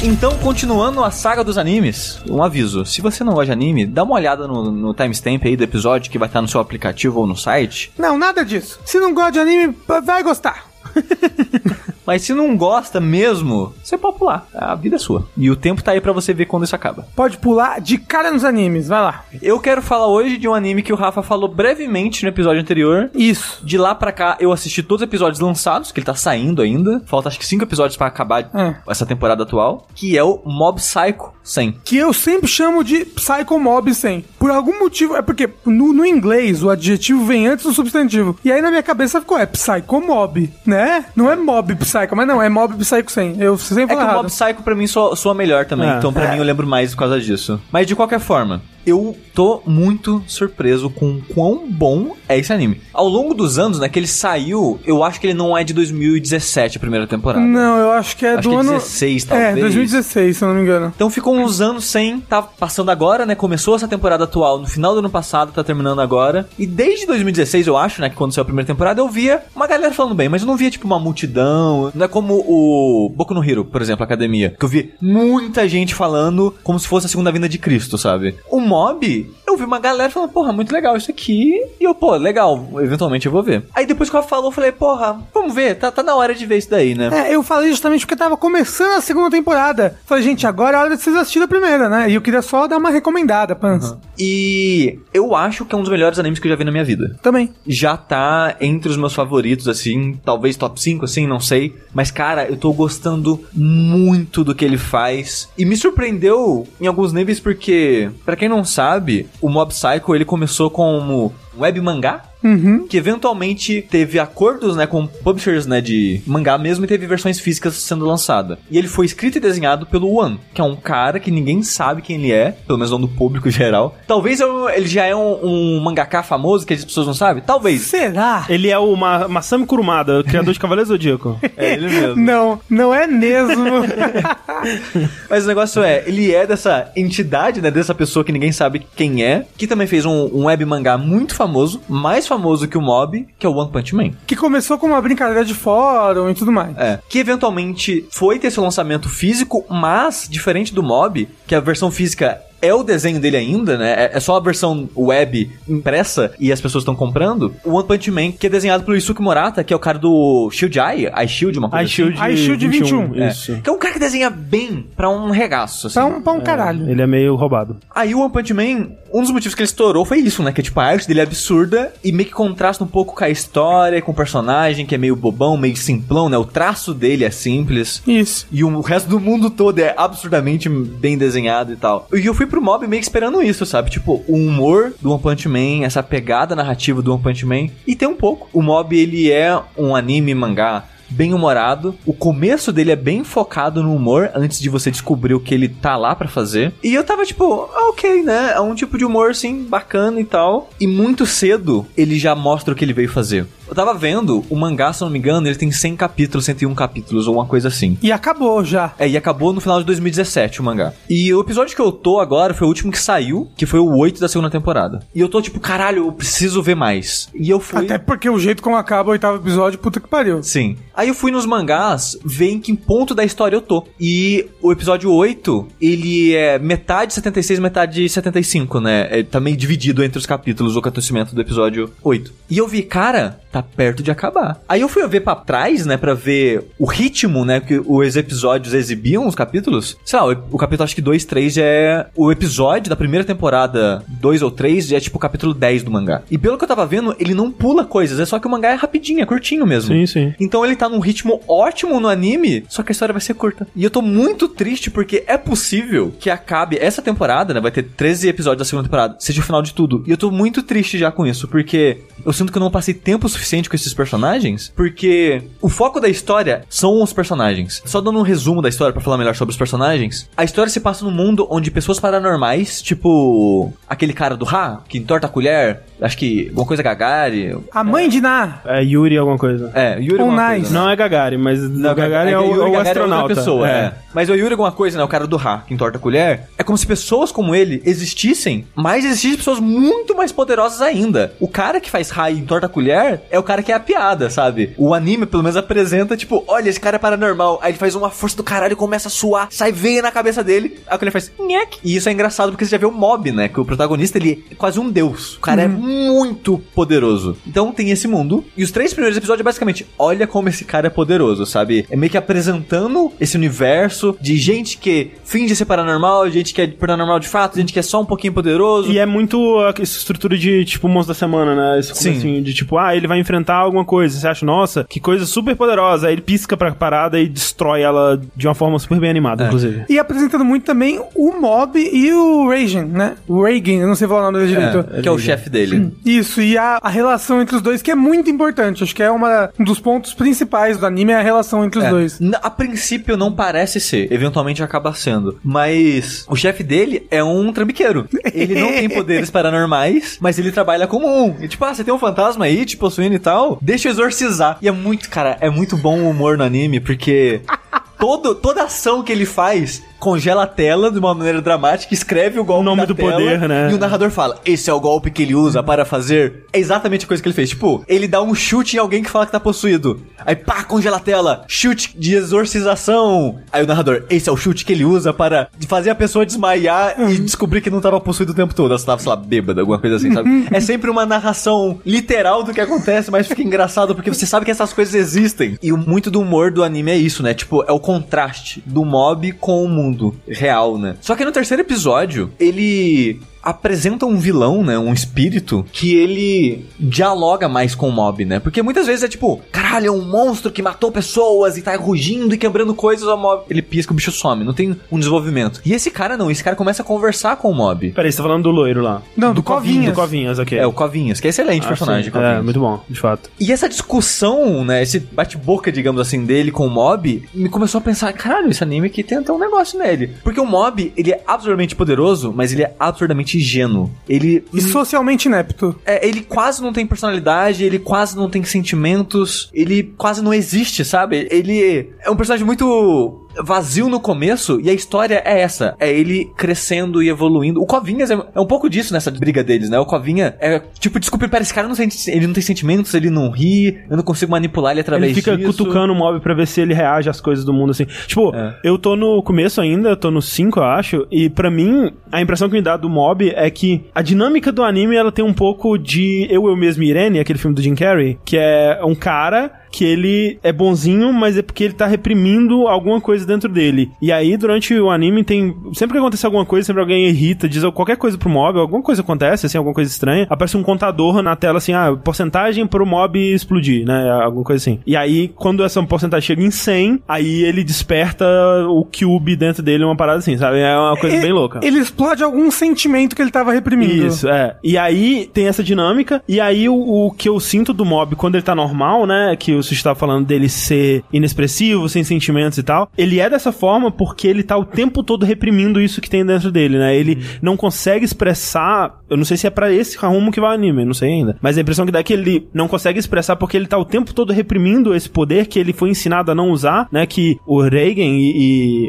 Então, continuando a saga dos animes, um aviso: se você não gosta de anime, dá uma olhada no, no timestamp aí do episódio que vai estar no seu aplicativo ou no site. Não, nada disso. Se não gosta de anime, vai gostar. [laughs] Mas se não gosta mesmo, você pode pular. A vida é sua. E o tempo tá aí pra você ver quando isso acaba. Pode pular de cara nos animes, vai lá. Eu quero falar hoje de um anime que o Rafa falou brevemente no episódio anterior. Isso. De lá pra cá, eu assisti todos os episódios lançados, que ele tá saindo ainda. Falta acho que cinco episódios pra acabar É. essa temporada atual. Que é o Mob Psycho 100. Que eu sempre chamo de Psycho Mob 100. Por algum motivo, é porque no, no inglês o adjetivo vem antes do substantivo. E aí na minha cabeça ficou, é Psycho Mob, né? Não é Mob Psycho, mas não, é Mob Psycho 100. Eu sempre É que errado. Mob Psycho pra mim soa, soa melhor também, É. então pra mim eu lembro mais por causa disso. Mas de qualquer forma, eu tô muito surpreso com quão bom é esse anime. Ao longo dos anos, né, que ele saiu, eu acho que ele não é de 2017 a primeira temporada. Não, eu acho que é Acho do que é ano... 16 É, talvez. 2016, se eu não me engano. Então ficou uns anos sem, tá passando agora, né? Começou essa temporada atual no final do ano passado, tá terminando agora. E desde 2016, eu acho, né, que quando saiu a primeira temporada, eu via uma galera falando bem, mas eu não via tipo uma multidão. Não é como o Boku no Hero, por exemplo, academia, que eu vi muita gente falando como se fosse a segunda vinda de Cristo, sabe? O Mob, eu vi uma galera falando, porra, muito legal isso aqui. E eu, pô, legal, eventualmente eu vou ver. Aí depois que ela falou, eu falei, porra, vamos ver, tá, tá na hora de ver isso daí, né? É, eu falei justamente porque tava começando a segunda temporada. Falei, gente, agora é hora de vocês assistirem a primeira, né? E eu queria só dar uma recomendada, Pans. E eu acho que é um dos melhores animes que eu já vi na minha vida. Também. já tá entre os meus favoritos, assim, talvez top 5, assim, não sei. Mas, cara, eu tô gostando muito do que ele faz. E me surpreendeu em alguns níveis porque, pra quem não sabe, o Mob Psycho ele começou como web mangá. Uhum. Que eventualmente teve acordos, né, com publishers, né, de mangá mesmo e teve versões físicas sendo lançada. E ele foi escrito e desenhado pelo One, que é um cara que ninguém sabe quem ele é, pelo menos não do público [laughs] geral. Talvez ele já é um, um mangaká famoso que as pessoas não sabem? Talvez. Será? Ele é o Ma Masami Kurumada, o criador de Cavaleiro Zodíaco. [laughs] É ele mesmo. Não, não é mesmo. [laughs] Mas o negócio é, ele é dessa entidade, né? Dessa pessoa que ninguém sabe quem é, que também fez um, um web mangá muito famoso, mais famoso que o Mob, que é o One Punch Man. que começou com uma brincadeira de fórum e tudo mais. É. Que eventualmente foi ter seu lançamento físico, mas, diferente do Mob, que a versão física é o desenho dele ainda, né? É- É só a versão web impressa e as pessoas estão comprando. O One Punch Man, que é desenhado pelo Yusuke Murata, que é o cara do Shield Eye, Eye Shield, uma coisa Shield, Eye Shield 21, É. Isso. Que é um cara que desenha bem pra um regaço, assim. Pra um, pra um caralho. Ele é meio roubado. Aí o One Punch Man, um dos motivos que ele estourou foi isso, né? Que tipo, a arte dele é absurda e meio que contrasta um pouco com a história, com o personagem, que é meio bobão, meio simplão, né? O traço dele é simples. Isso. E o resto do mundo todo é absurdamente bem desenhado e tal. E eu fui pro mob meio que esperando isso, sabe? Tipo, o humor do One Punch Man, essa pegada narrativa do One Punch Man. E tem um pouco. O mob, ele é um anime mangá bem humorado. O começo dele é bem focado no humor antes de você descobrir o que ele tá lá pra fazer. E eu tava tipo, ah, ok, né? É um tipo de humor assim bacana e tal. E muito cedo ele já mostra o que ele veio fazer. Eu tava vendo, o mangá, se eu não me engano, ele tem 100 capítulos, 101 capítulos ou uma coisa assim. E acabou já. É, e acabou no final de 2017 o mangá. E o episódio que eu tô agora foi o último que saiu, que foi o 8 da segunda temporada. E eu tô tipo, caralho, eu preciso ver mais. E eu fui. Até porque o jeito como acaba o oitavo episódio, puta que pariu. Sim. Aí eu fui nos mangás ver em que ponto da história eu tô. E o episódio 8, ele é metade 76, metade 75, né? É, tá meio dividido entre os capítulos o acontecimento do episódio 8. E eu vi, cara, tá perto de acabar. Aí eu fui ver pra trás, né, pra ver o ritmo, né, que os episódios exibiam, os capítulos. Sei lá, o, o capítulo acho que 2, 3 já é o episódio da primeira temporada, 2 ou 3, já é tipo o capítulo 10 do mangá. E pelo que eu tava vendo, ele não pula coisas, é só que o mangá é rapidinho, é curtinho mesmo. Sim, sim. Então ele tá num ritmo ótimo no anime, só que a história vai ser curta. E eu tô muito triste porque é possível que acabe essa temporada, né? Vai ter 13 episódios da segunda temporada, seja o final de tudo. E eu tô muito triste já com isso, porque eu sinto que eu não passei tempo suficiente com esses personagens, porque o foco da história são os personagens. Só dando um resumo da história pra falar melhor sobre os personagens. A história se passa num mundo onde pessoas paranormais, tipo aquele cara do Ra, que entorta a colher, acho que alguma coisa Gagari. A mãe de Na. É Yuri alguma coisa. É, Yuri Ou alguma Nice. coisa, né? Não é Gagari, mas Não, o Gagari é, o, Yuri é o Gagarin astronauta. outra pessoa, é. é. Mas o Yuri alguma coisa, né? O cara do Ra, que entorta a colher. É como se pessoas como ele existissem, mas existissem pessoas muito mais poderosas ainda. O cara que faz Ra e entorta a colher é o cara que é a piada, sabe? O anime, pelo menos, apresenta, tipo, olha, esse cara é paranormal. Aí ele faz uma força do caralho e começa a suar, sai veia na cabeça dele. Aí o ele faz, nhec. E isso é engraçado porque você já vê o mob, né? Que o protagonista, ele é quase um deus. O cara é muito poderoso. Então tem esse mundo. E os três primeiros episódios é basicamente, olha como esse cara é poderoso, sabe? É meio que apresentando esse universo de gente que finge ser paranormal, gente que é paranormal de fato, gente que é só um pouquinho poderoso. E é muito essa estrutura de, tipo, monstro da semana, né? Esse Sim. de, tipo, ah, ele vai enfrentar alguma coisa. Você acha, nossa, que coisa super poderosa. Aí ele pisca pra parada e destrói ela de uma forma super bem animada, inclusive. E apresentando muito também o Mob e o Reagan, né? O Reagan, eu não sei falar o nome dele direito. É, que é o chefe dele. Isso, e a, a relação entre os dois, que é muito importante. Acho que é uma, um dos pontos principais do anime, é a relação entre os É. dois. A princípio não parece ser, eventualmente acaba sendo. Mas o chefe dele é um trambiqueiro. Ele não tem [laughs] poderes paranormais, mas ele trabalha como um. E tipo, ah, você tem um fantasma aí te possuindo e tal? Deixa eu exorcizar. E é muito, cara, é muito bom o humor no anime, porque [laughs] todo, toda ação que ele faz congela a tela de uma maneira dramática, escreve o golpe O nome do tela, poder, né? E o narrador fala, esse é o golpe que ele usa para fazer. É exatamente a coisa que ele fez. Tipo, ele dá um chute em alguém que fala que tá possuído. Aí pá, congela a tela. Chute de exorcização. Aí o narrador, esse é o chute que ele usa para fazer a pessoa desmaiar e descobrir que não tava possuído o tempo todo. Ela tava, sei lá, bêbada, alguma coisa assim, sabe? é sempre uma narração literal do que acontece, mas fica engraçado porque você sabe que essas coisas existem. E muito do humor do anime é isso, né? Tipo, é o contraste do mob com o mundo real, né? Só que no terceiro episódio, ele apresenta um vilão, né, um espírito que ele dialoga mais com o mob, né? Porque muitas vezes é tipo, caralho, é um monstro que matou pessoas e tá rugindo e quebrando coisas, o mob, ele pisca, o bicho some, não tem um desenvolvimento. E esse cara não, esse cara começa a conversar com o mob. Peraí, você tá falando do loiro lá. Não, do, Covinhas. Do Covinhas, ok. É o Covinhas, que é excelente Ah, personagem, sim. É, muito bom, de fato. E essa discussão, né, esse bate-boca, digamos assim, dele com o Mob, me começou a pensar, caralho, esse anime aqui tem até um negócio nele. Porque o Mob, ele é absurdamente poderoso, mas ele é absurdamente ingênuo. Ele... E socialmente inepto. É, ele quase não tem personalidade, ele quase não tem sentimentos, ele quase não existe, sabe? Ele é um personagem muito vazio no começo e a história é essa. É ele crescendo e evoluindo. O Covinhas é, é um pouco disso nessa briga deles, né? O Covinha é tipo, desculpe, pera, esse cara não sente, ele não tem sentimentos, ele não ri, eu não consigo manipular ele através Ele fica disso. cutucando o mob pra ver se ele reage às coisas do mundo, assim. Tipo, É. eu tô no começo ainda, eu tô no 5, eu acho, e pra mim, a impressão que me dá do mob é que a dinâmica do anime, ela tem um pouco de Eu, Eu Mesmo Irene, aquele filme do Jim Carrey, que é um cara que ele é bonzinho, mas é porque ele tá reprimindo alguma coisa dentro dele. E aí, durante o anime, tem. Sempre que acontece alguma coisa, sempre alguém irrita, diz qualquer coisa pro mob, alguma coisa acontece, assim, alguma coisa estranha, aparece um contador na tela assim, ah, porcentagem pro mob explodir, né? Alguma coisa assim. E aí, quando essa porcentagem chega em 100, aí ele desperta o cube dentro dele, uma parada assim, sabe? É uma coisa E- bem louca. Ele explode algum sentimento que ele tava reprimindo. Isso, é. E aí tem essa dinâmica. E aí o, o que eu sinto do mob quando ele tá normal, né? Que Sushi tava falando dele ser inexpressivo, sem sentimentos e tal. Ele é dessa forma porque ele tá o tempo todo reprimindo isso que tem dentro dele, né? Ele não consegue expressar. Eu não sei se é pra esse rumo que vai o anime, não sei ainda. Mas a impressão que dá é que ele não consegue expressar porque ele tá o tempo todo reprimindo esse poder que ele foi ensinado a não usar, né? Que o Reagan e,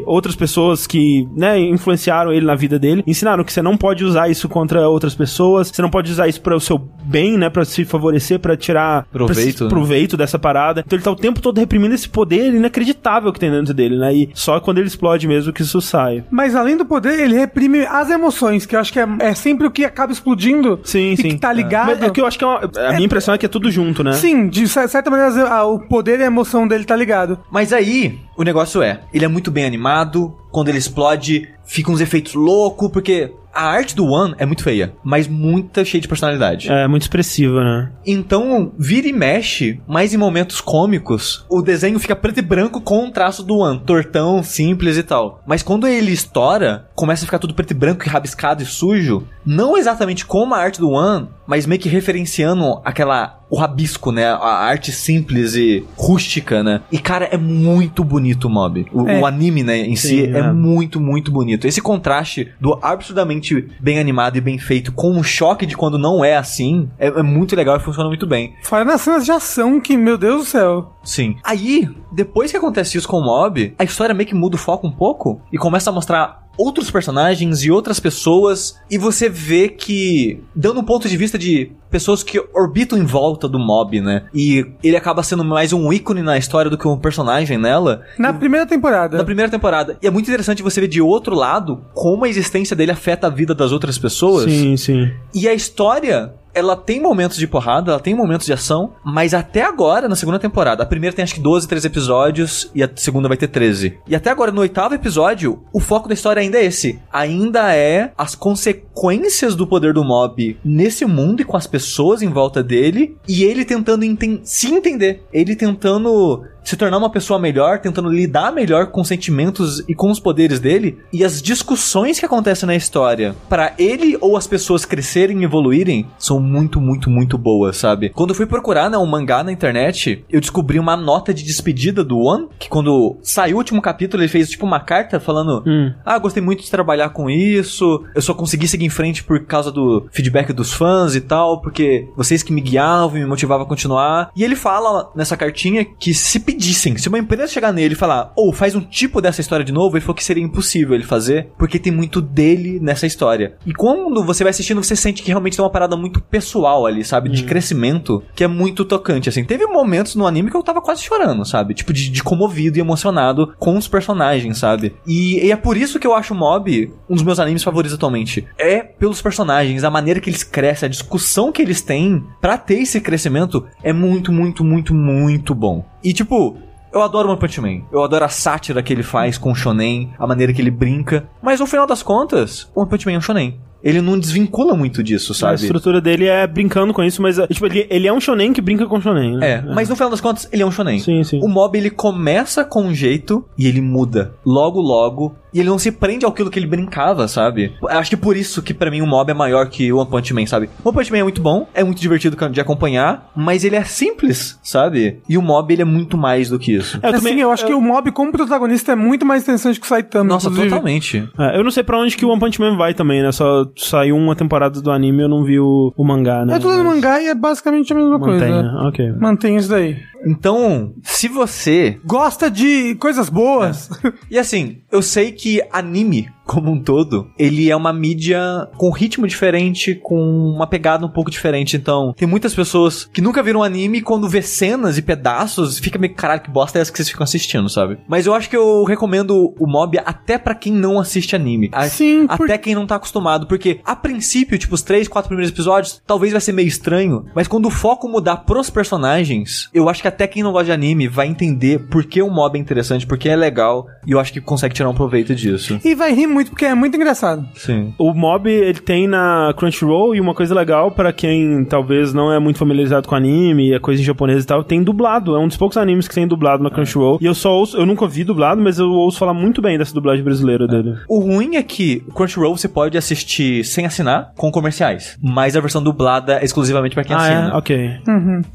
e outras pessoas que, né, influenciaram ele na vida dele, ensinaram que você não pode usar isso contra outras pessoas, você não pode usar isso para o seu bem, né, Pra se favorecer, pra tirar Proveito, pra- né? proveito dessa parada. Então ele tá o tempo todo reprimindo esse poder inacreditável que tem dentro dele, né? E só quando ele explode mesmo que isso sai. Mas além do poder, ele reprime as emoções, que eu acho que é, é sempre o que acaba explodindo. Sim, e sim. que tá ligado. Mas é que eu acho que é uma- a minha impressão é que é tudo junto, né? Sim, de cer- certa maneira, a- o poder e a emoção dele tá ligado. Mas aí, o negócio é, ele é muito bem animado, quando ele explode, fica uns efeitos loucos, porque a arte do One é muito feia, mas muito cheia de personalidade. É muito expressiva, né? Então, vira e mexe, mas em momentos cômicos, o desenho fica preto e branco com o traço do One, tortão, simples e tal. Mas quando ele estoura, começa a ficar tudo preto e branco, e rabiscado e sujo, não exatamente como a arte do One, mas meio que referenciando aquela o rabisco, né? A arte simples e rústica, né? E cara, é muito bonito o mob. O, É. o anime, né, em si Sim, é é. muito, muito bonito. Esse contraste do absurdamente bem animado e bem feito com o choque de quando não é assim, é, é muito legal e funciona muito bem. Fora nas cenas de ação, que, meu Deus do céu. Sim. Aí, depois que acontece isso com o mob, a história meio que muda o foco um pouco e começa a mostrar outros personagens e outras pessoas e você vê que dando um ponto de vista de pessoas que orbitam em volta do mob, né? E ele acaba sendo mais um ícone na história do que um personagem nela. Na primeira temporada. Na primeira temporada. E é muito interessante você ver de outro lado como a existência dele afeta a vida das outras pessoas. Sim, sim. E a história, ela tem momentos de porrada, ela tem momentos de ação, mas até agora, na segunda temporada, a primeira tem acho que 12, 13 episódios e a segunda vai ter 13. E até agora, no oitavo episódio, o foco da história ainda é esse. Ainda é as consequências do poder do mob nesse mundo e com as pessoas em volta dele, e ele tentando enten- se entender. Ele tentando se tornar uma pessoa melhor, tentando lidar melhor com os sentimentos e com os poderes dele, e as discussões que acontecem na história para ele ou as pessoas crescerem e evoluírem são muito, muito, muito boas, sabe? Quando eu fui procurar né, um mangá na internet, eu descobri uma nota de despedida do One, que quando saiu o último capítulo, ele fez tipo uma carta falando: Hum. Ah, gostei muito de trabalhar com isso, eu só consegui seguir em frente por causa do feedback dos fãs e tal, porque vocês que me guiavam e me motivavam a continuar. E ele fala nessa cartinha que se pedissem, se uma empresa chegar nele e falar, ou faz um tipo dessa história de novo, ele falou que seria impossível ele fazer, porque tem muito dele nessa história. E quando você vai assistindo, você sente que realmente tem uma parada muito pessoal ali, sabe? De crescimento, que é muito tocante, assim. Teve momentos no anime que eu tava quase chorando, sabe? Tipo, de, de comovido e emocionado com os personagens, sabe? E, e é por isso que eu acho o Mob um dos meus animes favoritos atualmente. É pelos personagens, a maneira que eles crescem, a discussão que eles têm pra ter esse crescimento é muito, muito, muito, muito bom. E tipo, eu adoro One Punch Man. Eu adoro a sátira que ele faz com o shonen, a maneira que ele brinca. Mas no final das contas, One Punch Man é um shonen. Ele não desvincula muito disso, A sabe? estrutura dele é brincando com isso, mas é, tipo, ele, ele é um shonen que brinca com shonen, né? É, mas no final das contas, ele é um shonen. Sim, sim. O mob ele começa com um jeito e ele muda logo logo e ele não se prende àquilo que ele brincava, sabe? Eu Acho que por isso que pra mim o mob é maior que o One Punch Man, sabe? O One Punch Man é muito bom, é muito divertido de acompanhar, mas ele é simples, sabe? E o mob ele é muito mais do que isso. É, eu também, eu acho que o Mob como protagonista é muito mais interessante que o Saitama. Nossa, inclusive. totalmente. É, eu não sei pra onde que o One Punch Man vai também, né? Só saiu uma temporada do anime, eu não vi o, o mangá, né? Eu tô lendo Mas mangá e é basicamente a mesma Mantém, coisa. né? Ok. Mantém isso daí. Então, se você Gosta de coisas boas. E assim, eu sei que anime como um todo, ele é uma mídia com ritmo diferente, com uma pegada um pouco diferente. Então, tem muitas pessoas que nunca viram anime e quando vê cenas e pedaços, fica meio caralho, que bosta é essa que vocês ficam assistindo, sabe? Mas eu acho que eu recomendo o Mob até pra quem não assiste anime. A- Sim, Até por- quem não tá acostumado, porque a princípio, tipo, os três, quatro primeiros episódios, talvez vai ser meio estranho, mas quando o foco mudar pros personagens, eu acho que até quem não gosta de anime vai entender por que o mob é interessante, porque é legal, e eu acho que consegue tirar um proveito disso. E vai rir muito, porque é muito engraçado. Sim. O Mob, ele tem na Crunchyroll, e uma coisa legal pra quem talvez não é muito familiarizado com anime, é coisa em japonês e tal, tem dublado. É um dos poucos animes que tem dublado na Crunchyroll. E eu só ouço, eu nunca vi dublado, mas eu ouço falar muito bem dessa dublagem brasileira dele. O ruim é que o Crunchyroll você pode assistir sem assinar, com comerciais, mas a versão dublada é exclusivamente pra quem Ah, assina. é? Ok.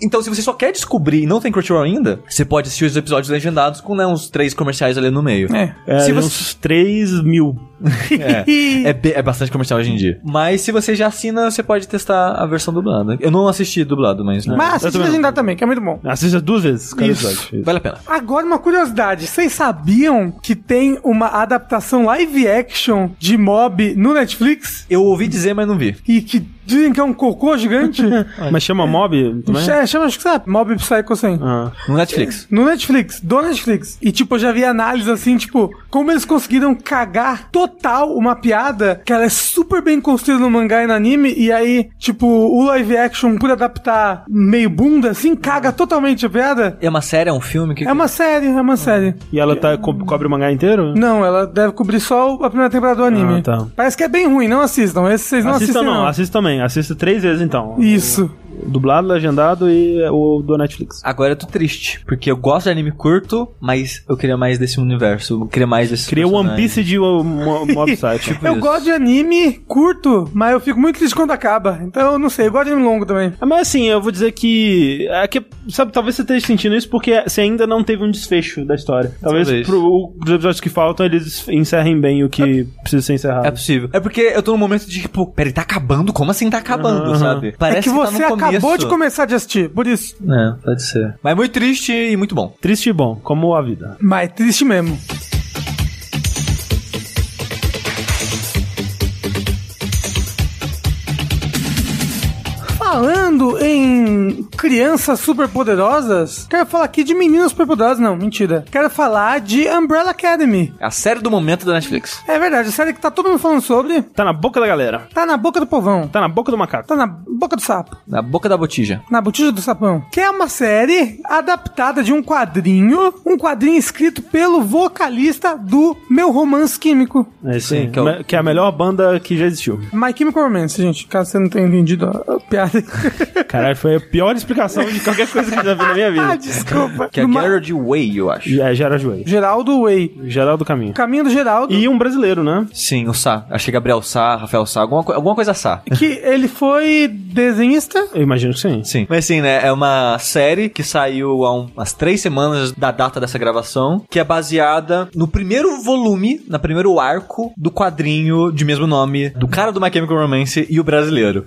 Então, se você só quer descobrir e não tem Crunchyroll ainda, você pode assistir os episódios legendados com né, uns três comerciais ali no meio. É. É, Se uns você- 3 mil. É, [laughs] é, be- é bastante comercial hoje em dia. Mas se você já assina, você pode testar a versão dublada. Eu não assisti dublado, mas. né, Mas não. legendado também, que é muito bom. Assista duas vezes cada Isso. episódio. Vale a pena. Agora, uma curiosidade. Vocês sabiam que tem uma adaptação live action de Mob no Netflix? Eu ouvi dizer, mas não vi. E que dizem que é um cocô gigante? [laughs] Mas chama Mob também? É, chama, acho que sabe, Mob Psycho 100. Ah. No Netflix. No Netflix, do Netflix. E, tipo, eu já vi análise assim, tipo, como eles conseguiram cagar total uma piada que ela é super bem construída no mangá e no anime, e aí, tipo, o live action, por adaptar meio bunda, assim, caga totalmente a piada. É uma série, é um filme? Que... É uma série, é uma série. E ela tá, co cobre o mangá inteiro? Não, ela deve cobrir só a primeira temporada do anime. Ah, tá. Parece que é bem ruim, não assistam. Esse vocês não assista assistem, não, não. assista Assista três vezes então. Isso. Dublado, legendado e o do Netflix. Agora eu tô triste, porque eu gosto de anime curto, mas eu queria mais desse universo, eu queria mais desse. Queria One Piece de Mo- [laughs] Mob Psycho. Tipo Eu isso. gosto de anime curto, mas eu fico muito triste quando acaba. Então, eu não sei, eu gosto de anime longo também. Ah, Mas assim, eu vou dizer que, é que. Sabe, talvez você esteja sentindo isso porque você ainda não teve um desfecho da história. Talvez, Talvez. pro, os episódios que faltam eles encerrem bem o que precisa ser encerrado. É possível. É porque eu tô num momento de tipo, peraí, tá acabando? Como assim tá acabando, Aham. sabe? é que tá você no acabou de começar de assistir, por isso. É, pode ser. Mas muito triste e muito bom. Triste e bom, como a vida. Mas triste mesmo. Falando em crianças superpoderosas, quero falar aqui de meninas superpoderosas, não, mentira. Quero falar de Umbrella Academy. A série do momento da Netflix. É verdade, a série que tá todo mundo falando sobre, Tá na boca da galera. tá na boca do povão, Tá na boca do macaco. tá na boca do sapo. Na boca da botija. Na botija do sapão. Que é uma série adaptada de um quadrinho, um quadrinho escrito pelo vocalista do Meu Romance Químico. É isso Sim, aí. que é o- que é a melhor banda que já existiu. My Chemical Romance, gente, caso você não tenha entendido a piada. [laughs] Caralho, foi a pior explicação de qualquer coisa que eu já vi na minha [laughs] ah, vida. desculpa. Que é Numa- Gerard Way, eu acho. É, Gerard Way. Geraldo Way. Geraldo Caminho. Caminho do Geraldo. E um brasileiro, né? Sim, o Sá. Achei Gabriel Sá, Rafael Sá, alguma, alguma coisa Sá. Que ele foi desenhista. Eu imagino que sim. Sim. Mas sim, né? É uma série que saiu há um- umas três semanas da data dessa gravação, que é baseada no primeiro volume, no primeiro arco do quadrinho de mesmo nome, do cara do My Chemical Romance e o brasileiro.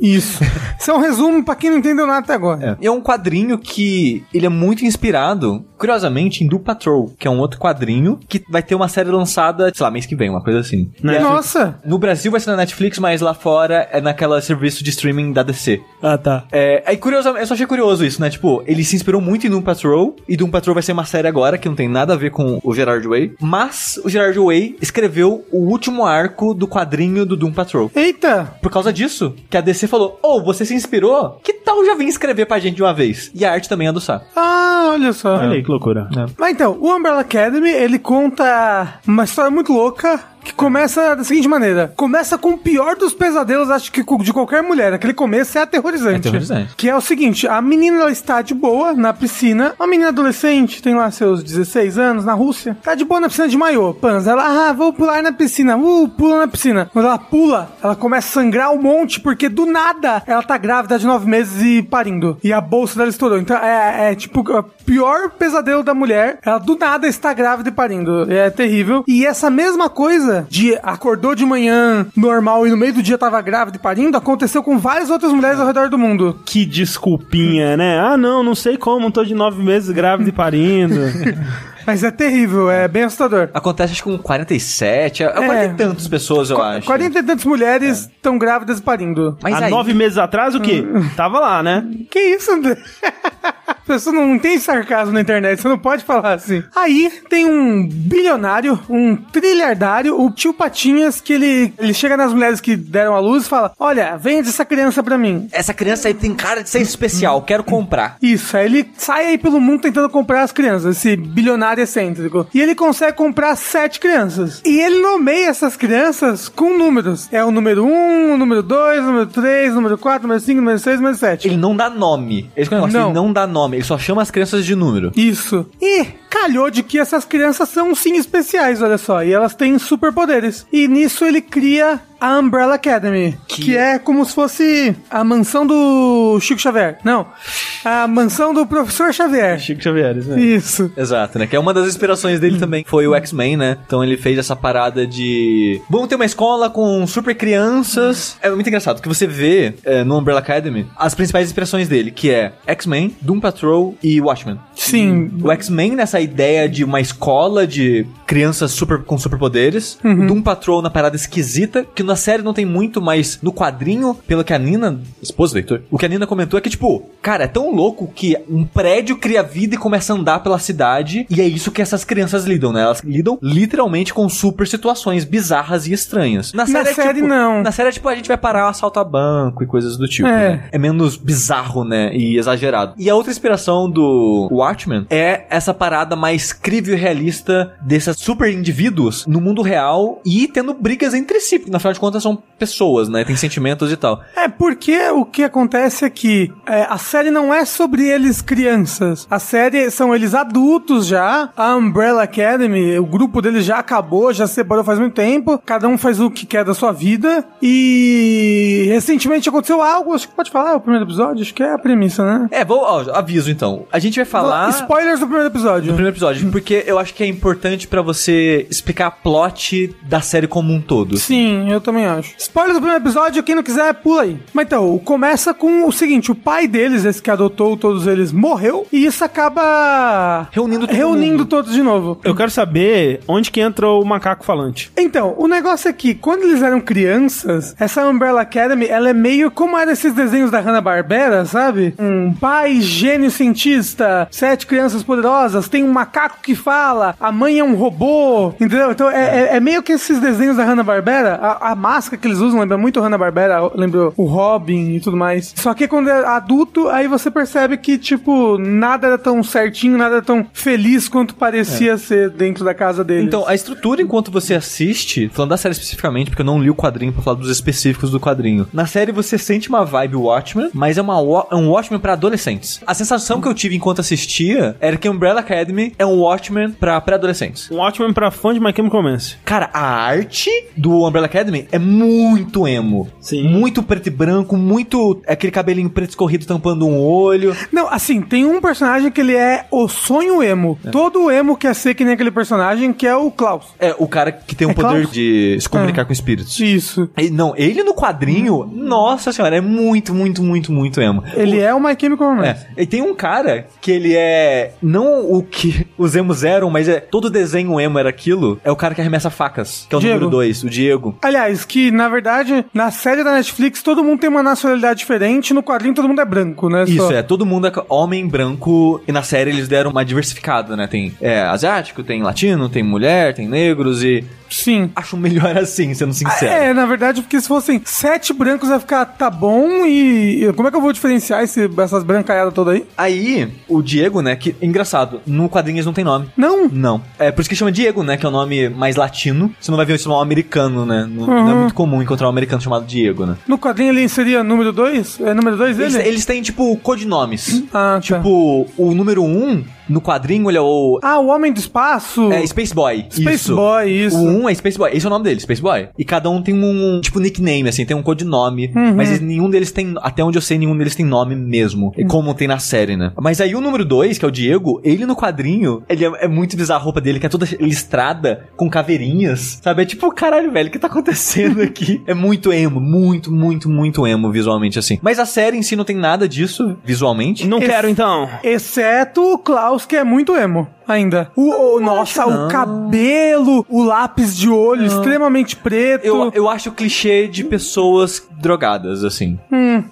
Isso. Isso é um resumo pra quem não entendeu nada até agora. É. E é um quadrinho que ele é muito inspirado, curiosamente, em Do Patrol, que é um outro quadrinho que vai ter uma série lançada, sei lá, mês que vem, uma coisa assim. E é- Nossa. no Brasil vai ser na Netflix, mas lá fora é naquela serviço de streaming da DC. Ah, tá. É, aí curiosamente, eu só achei curioso isso, né? Tipo, ele se inspirou muito em Doom Patrol, e Doom Patrol vai ser uma série agora, que não tem nada a ver com o Gerard Way, mas o Gerard Way escreveu o último arco do quadrinho do Doom Patrol. Eita. Por causa disso, que a DC falou, ô, você se inspirou? Que tal já vir escrever pra gente de uma vez? E a arte também é do Sá. Ah, olha só. Olha aí que loucura. Mas então, o Umbrella Academy, ele conta uma história muito louca que começa da seguinte maneira. Começa com o pior dos pesadelos, acho que de qualquer mulher. Aquele começo é aterrorizante. É aterrorizante. Que é o seguinte, a menina está de boa na piscina, uma menina adolescente, tem lá seus 16 anos, na Rússia, tá de boa na piscina de maiô, panza. Ela, ah, vou pular na piscina, uh, pula na piscina. Quando ela pula, ela começa a sangrar um monte, porque do nada ela tá grávida de 9 meses e parindo. E a bolsa dela estourou. Então é, é tipo o pior pesadelo da mulher, ela do nada está grávida e parindo. É terrível. E essa mesma coisa de acordou de manhã normal e no meio do dia tava grávida e parindo, aconteceu com várias outras mulheres ao redor do mundo. Que desculpinha, né? Ah, não, não sei como, tô de nove meses grávida e parindo. [laughs] Mas é terrível, é bem assustador. Acontece acho que com 47, é, é 40 e tantas pessoas, eu acho. 40 e tantas mulheres estão grávidas e parindo. Mas Há aí- nove meses atrás, o quê? Tava lá, né? Que isso, André? [laughs] A pessoa não tem sarcasmo na internet, você não pode falar assim. Aí tem um bilionário, um trilhardário, o tio Patinhas, que ele, ele chega nas mulheres que deram a luz e fala: Olha, vende essa criança pra mim. Essa criança aí tem cara de ser especial, quero comprar. Isso, aí ele sai aí pelo mundo tentando comprar as crianças, esse bilionário excêntrico. E ele consegue comprar sete crianças. E ele nomeia essas crianças com números. É o número 1, um, o número 2, o número 3, o número 4, o número 5, o número 6, o número 7. Ele não dá nome. Esse é o negócio, Não. ele não dá nome, ele só chama as crianças de número. Isso. E calhou de que essas crianças são sim especiais, olha só. E elas têm superpoderes. E nisso ele cria a Umbrella Academy. Que... Que- é como se fosse a mansão do Chico Xavier. Não. A mansão do professor Xavier. Chico Xavier, né? Isso. Exato, né? Que é uma das inspirações dele também. Foi o X-Men, né? Então ele fez essa parada de. Vamos ter uma escola com super crianças. É muito engraçado, que você vê é, no Umbrella Academy as principais inspirações dele, que é X-Men, Doom Patrol e Watchmen. Sim. O X-Men nessa ideia de uma escola de crianças super com superpoderes. Uhum. Doom Patrol na parada esquisita, que na série não tem muito, mas no quadrinho, pelo que a Nina, esposa do Heitor, o que a Nina comentou é que, tipo, cara, é tão louco que um prédio cria vida e começa a andar pela cidade, e é isso que essas crianças lidam, né? Elas lidam literalmente com super situações bizarras e estranhas. Na série, é, série, tipo- não. Na série é tipo, a gente vai parar, assaltar banco e coisas do tipo, É. né? É menos bizarro, né? E exagerado. E a outra inspiração do Watchmen é essa parada mais crível e realista desses super indivíduos no mundo real e tendo brigas entre si. Porque, na final de contas, são pessoas, né? Tem sentimentos e tal. É porque o que acontece é que é, a série não é sobre eles crianças. A série são eles adultos já. A Umbrella Academy, o grupo deles já acabou, já se separou faz muito tempo. Cada um faz o que quer da sua vida. E recentemente aconteceu algo, acho que pode falar o primeiro episódio, acho que é a premissa, né? É, vou, ó, aviso então. A gente vai falar. Spoilers do primeiro episódio. No primeiro episódio, porque eu acho que é importante pra você explicar a plot da série como um todo. Sim, eu também acho. Spoiler do primeiro episódio, quem não quiser, pula aí. Mas então, começa com o seguinte: o pai deles, esse que adotou todos eles, morreu, e isso acaba Reunindo todo reunindo mundo. todos de novo. Eu quero saber onde que entra o macaco falante. Então, o negócio é que, quando eles eram crianças, essa Umbrella Academy, ela é meio como eram esses desenhos da Hanna-Barbera, sabe? Um pai gênio cientista, sete crianças poderosas, tem um macaco que fala, a mãe é um robô, entendeu? Então, é, é- é meio que esses desenhos da Hanna-Barbera, a, a máscara que eles usam lembra muito Hanna-Barbera, lembra o Robin e tudo mais. Só que quando é adulto, aí você percebe que, tipo, nada era tão certinho, nada era tão feliz quanto parecia ser dentro da casa deles. Então, a estrutura enquanto você assiste, falando da série especificamente, porque eu não li o quadrinho pra falar dos específicos do quadrinho. Na série você sente uma vibe Watchmen, mas é, uma, é um Watchmen pra adolescentes. A sensação que eu tive enquanto assistia era que Umbrella Academy é um Watchmen pra pré-adolescentes. Um ótimo pra fã de My Chemical Romance. Cara, a arte do Umbrella Academy é muito emo. Sim. Muito preto e branco, muito aquele cabelinho preto escorrido tampando um olho. Não, assim, tem um personagem que ele é o sonho emo. Todo emo quer ser que nem aquele personagem que é o Klaus. É, o cara que tem o É poder Klaus? de se comunicar É. com espíritos. Isso. E- Não, ele no quadrinho, nossa senhora, é muito, muito, muito, muito emo. Ele é o My Chemical Romance. É, e tem um cara que ele é não o que [laughs] os emos eram, mas é todo desenho emo era aquilo. É o cara que arremessa facas, que é o Diego. número 2, o Diego. Aliás, que na verdade, na série da Netflix, todo mundo tem uma nacionalidade diferente, no quadrinho todo mundo é branco, né? Isso, Só. é, todo mundo é homem branco e na série eles deram uma diversificada, né? Tem é, asiático, tem latino, tem mulher, tem negros e Sim. acho melhor assim, sendo sincero. É, na verdade, porque se fossem sete brancos vai ficar tá bom e como é que eu vou diferenciar esse, essas brancaiadas todas aí? Aí, o Diego, né, que engraçado, no quadrinho eles não tem nome. Não. Não. É por isso que chama Diego, né? Que é o nome mais latino. Você não vai ver esse nome americano, né? Não, Uhum. não é muito comum encontrar um americano chamado Diego, né? No quadrinho ele seria número dois? É número dois Eles, dele? eles têm, tipo, codinomes. Ah, tá. Tipo, o número um, no quadrinho, ele é o. Ah, o Homem do Espaço. É Space Boy. Space isso. Boy, isso. O 1 um é Space Boy. Esse é o nome dele, Space Boy. E cada um tem um, tipo, nickname, assim, tem um codinome. Uhum. Mas nenhum deles tem, até onde eu sei, nenhum deles tem nome mesmo. E como tem na série, né? Mas aí o número 2, que é o Diego, ele no quadrinho, ele é, é muito bizarro a roupa dele, que é toda listrada, com caveirinhas, sabe? É tipo, caralho, velho, o que tá acontecendo aqui? [laughs] é muito emo, muito, muito, muito emo visualmente, assim. Mas a série em si não tem nada disso, visualmente. Não Esse- quero então. Exceto o Klaus, que é muito emo. Ainda. O, o- nossa, o cabelo, o lápis de olho extremamente preto. Eu, eu acho clichê de pessoas drogadas, assim.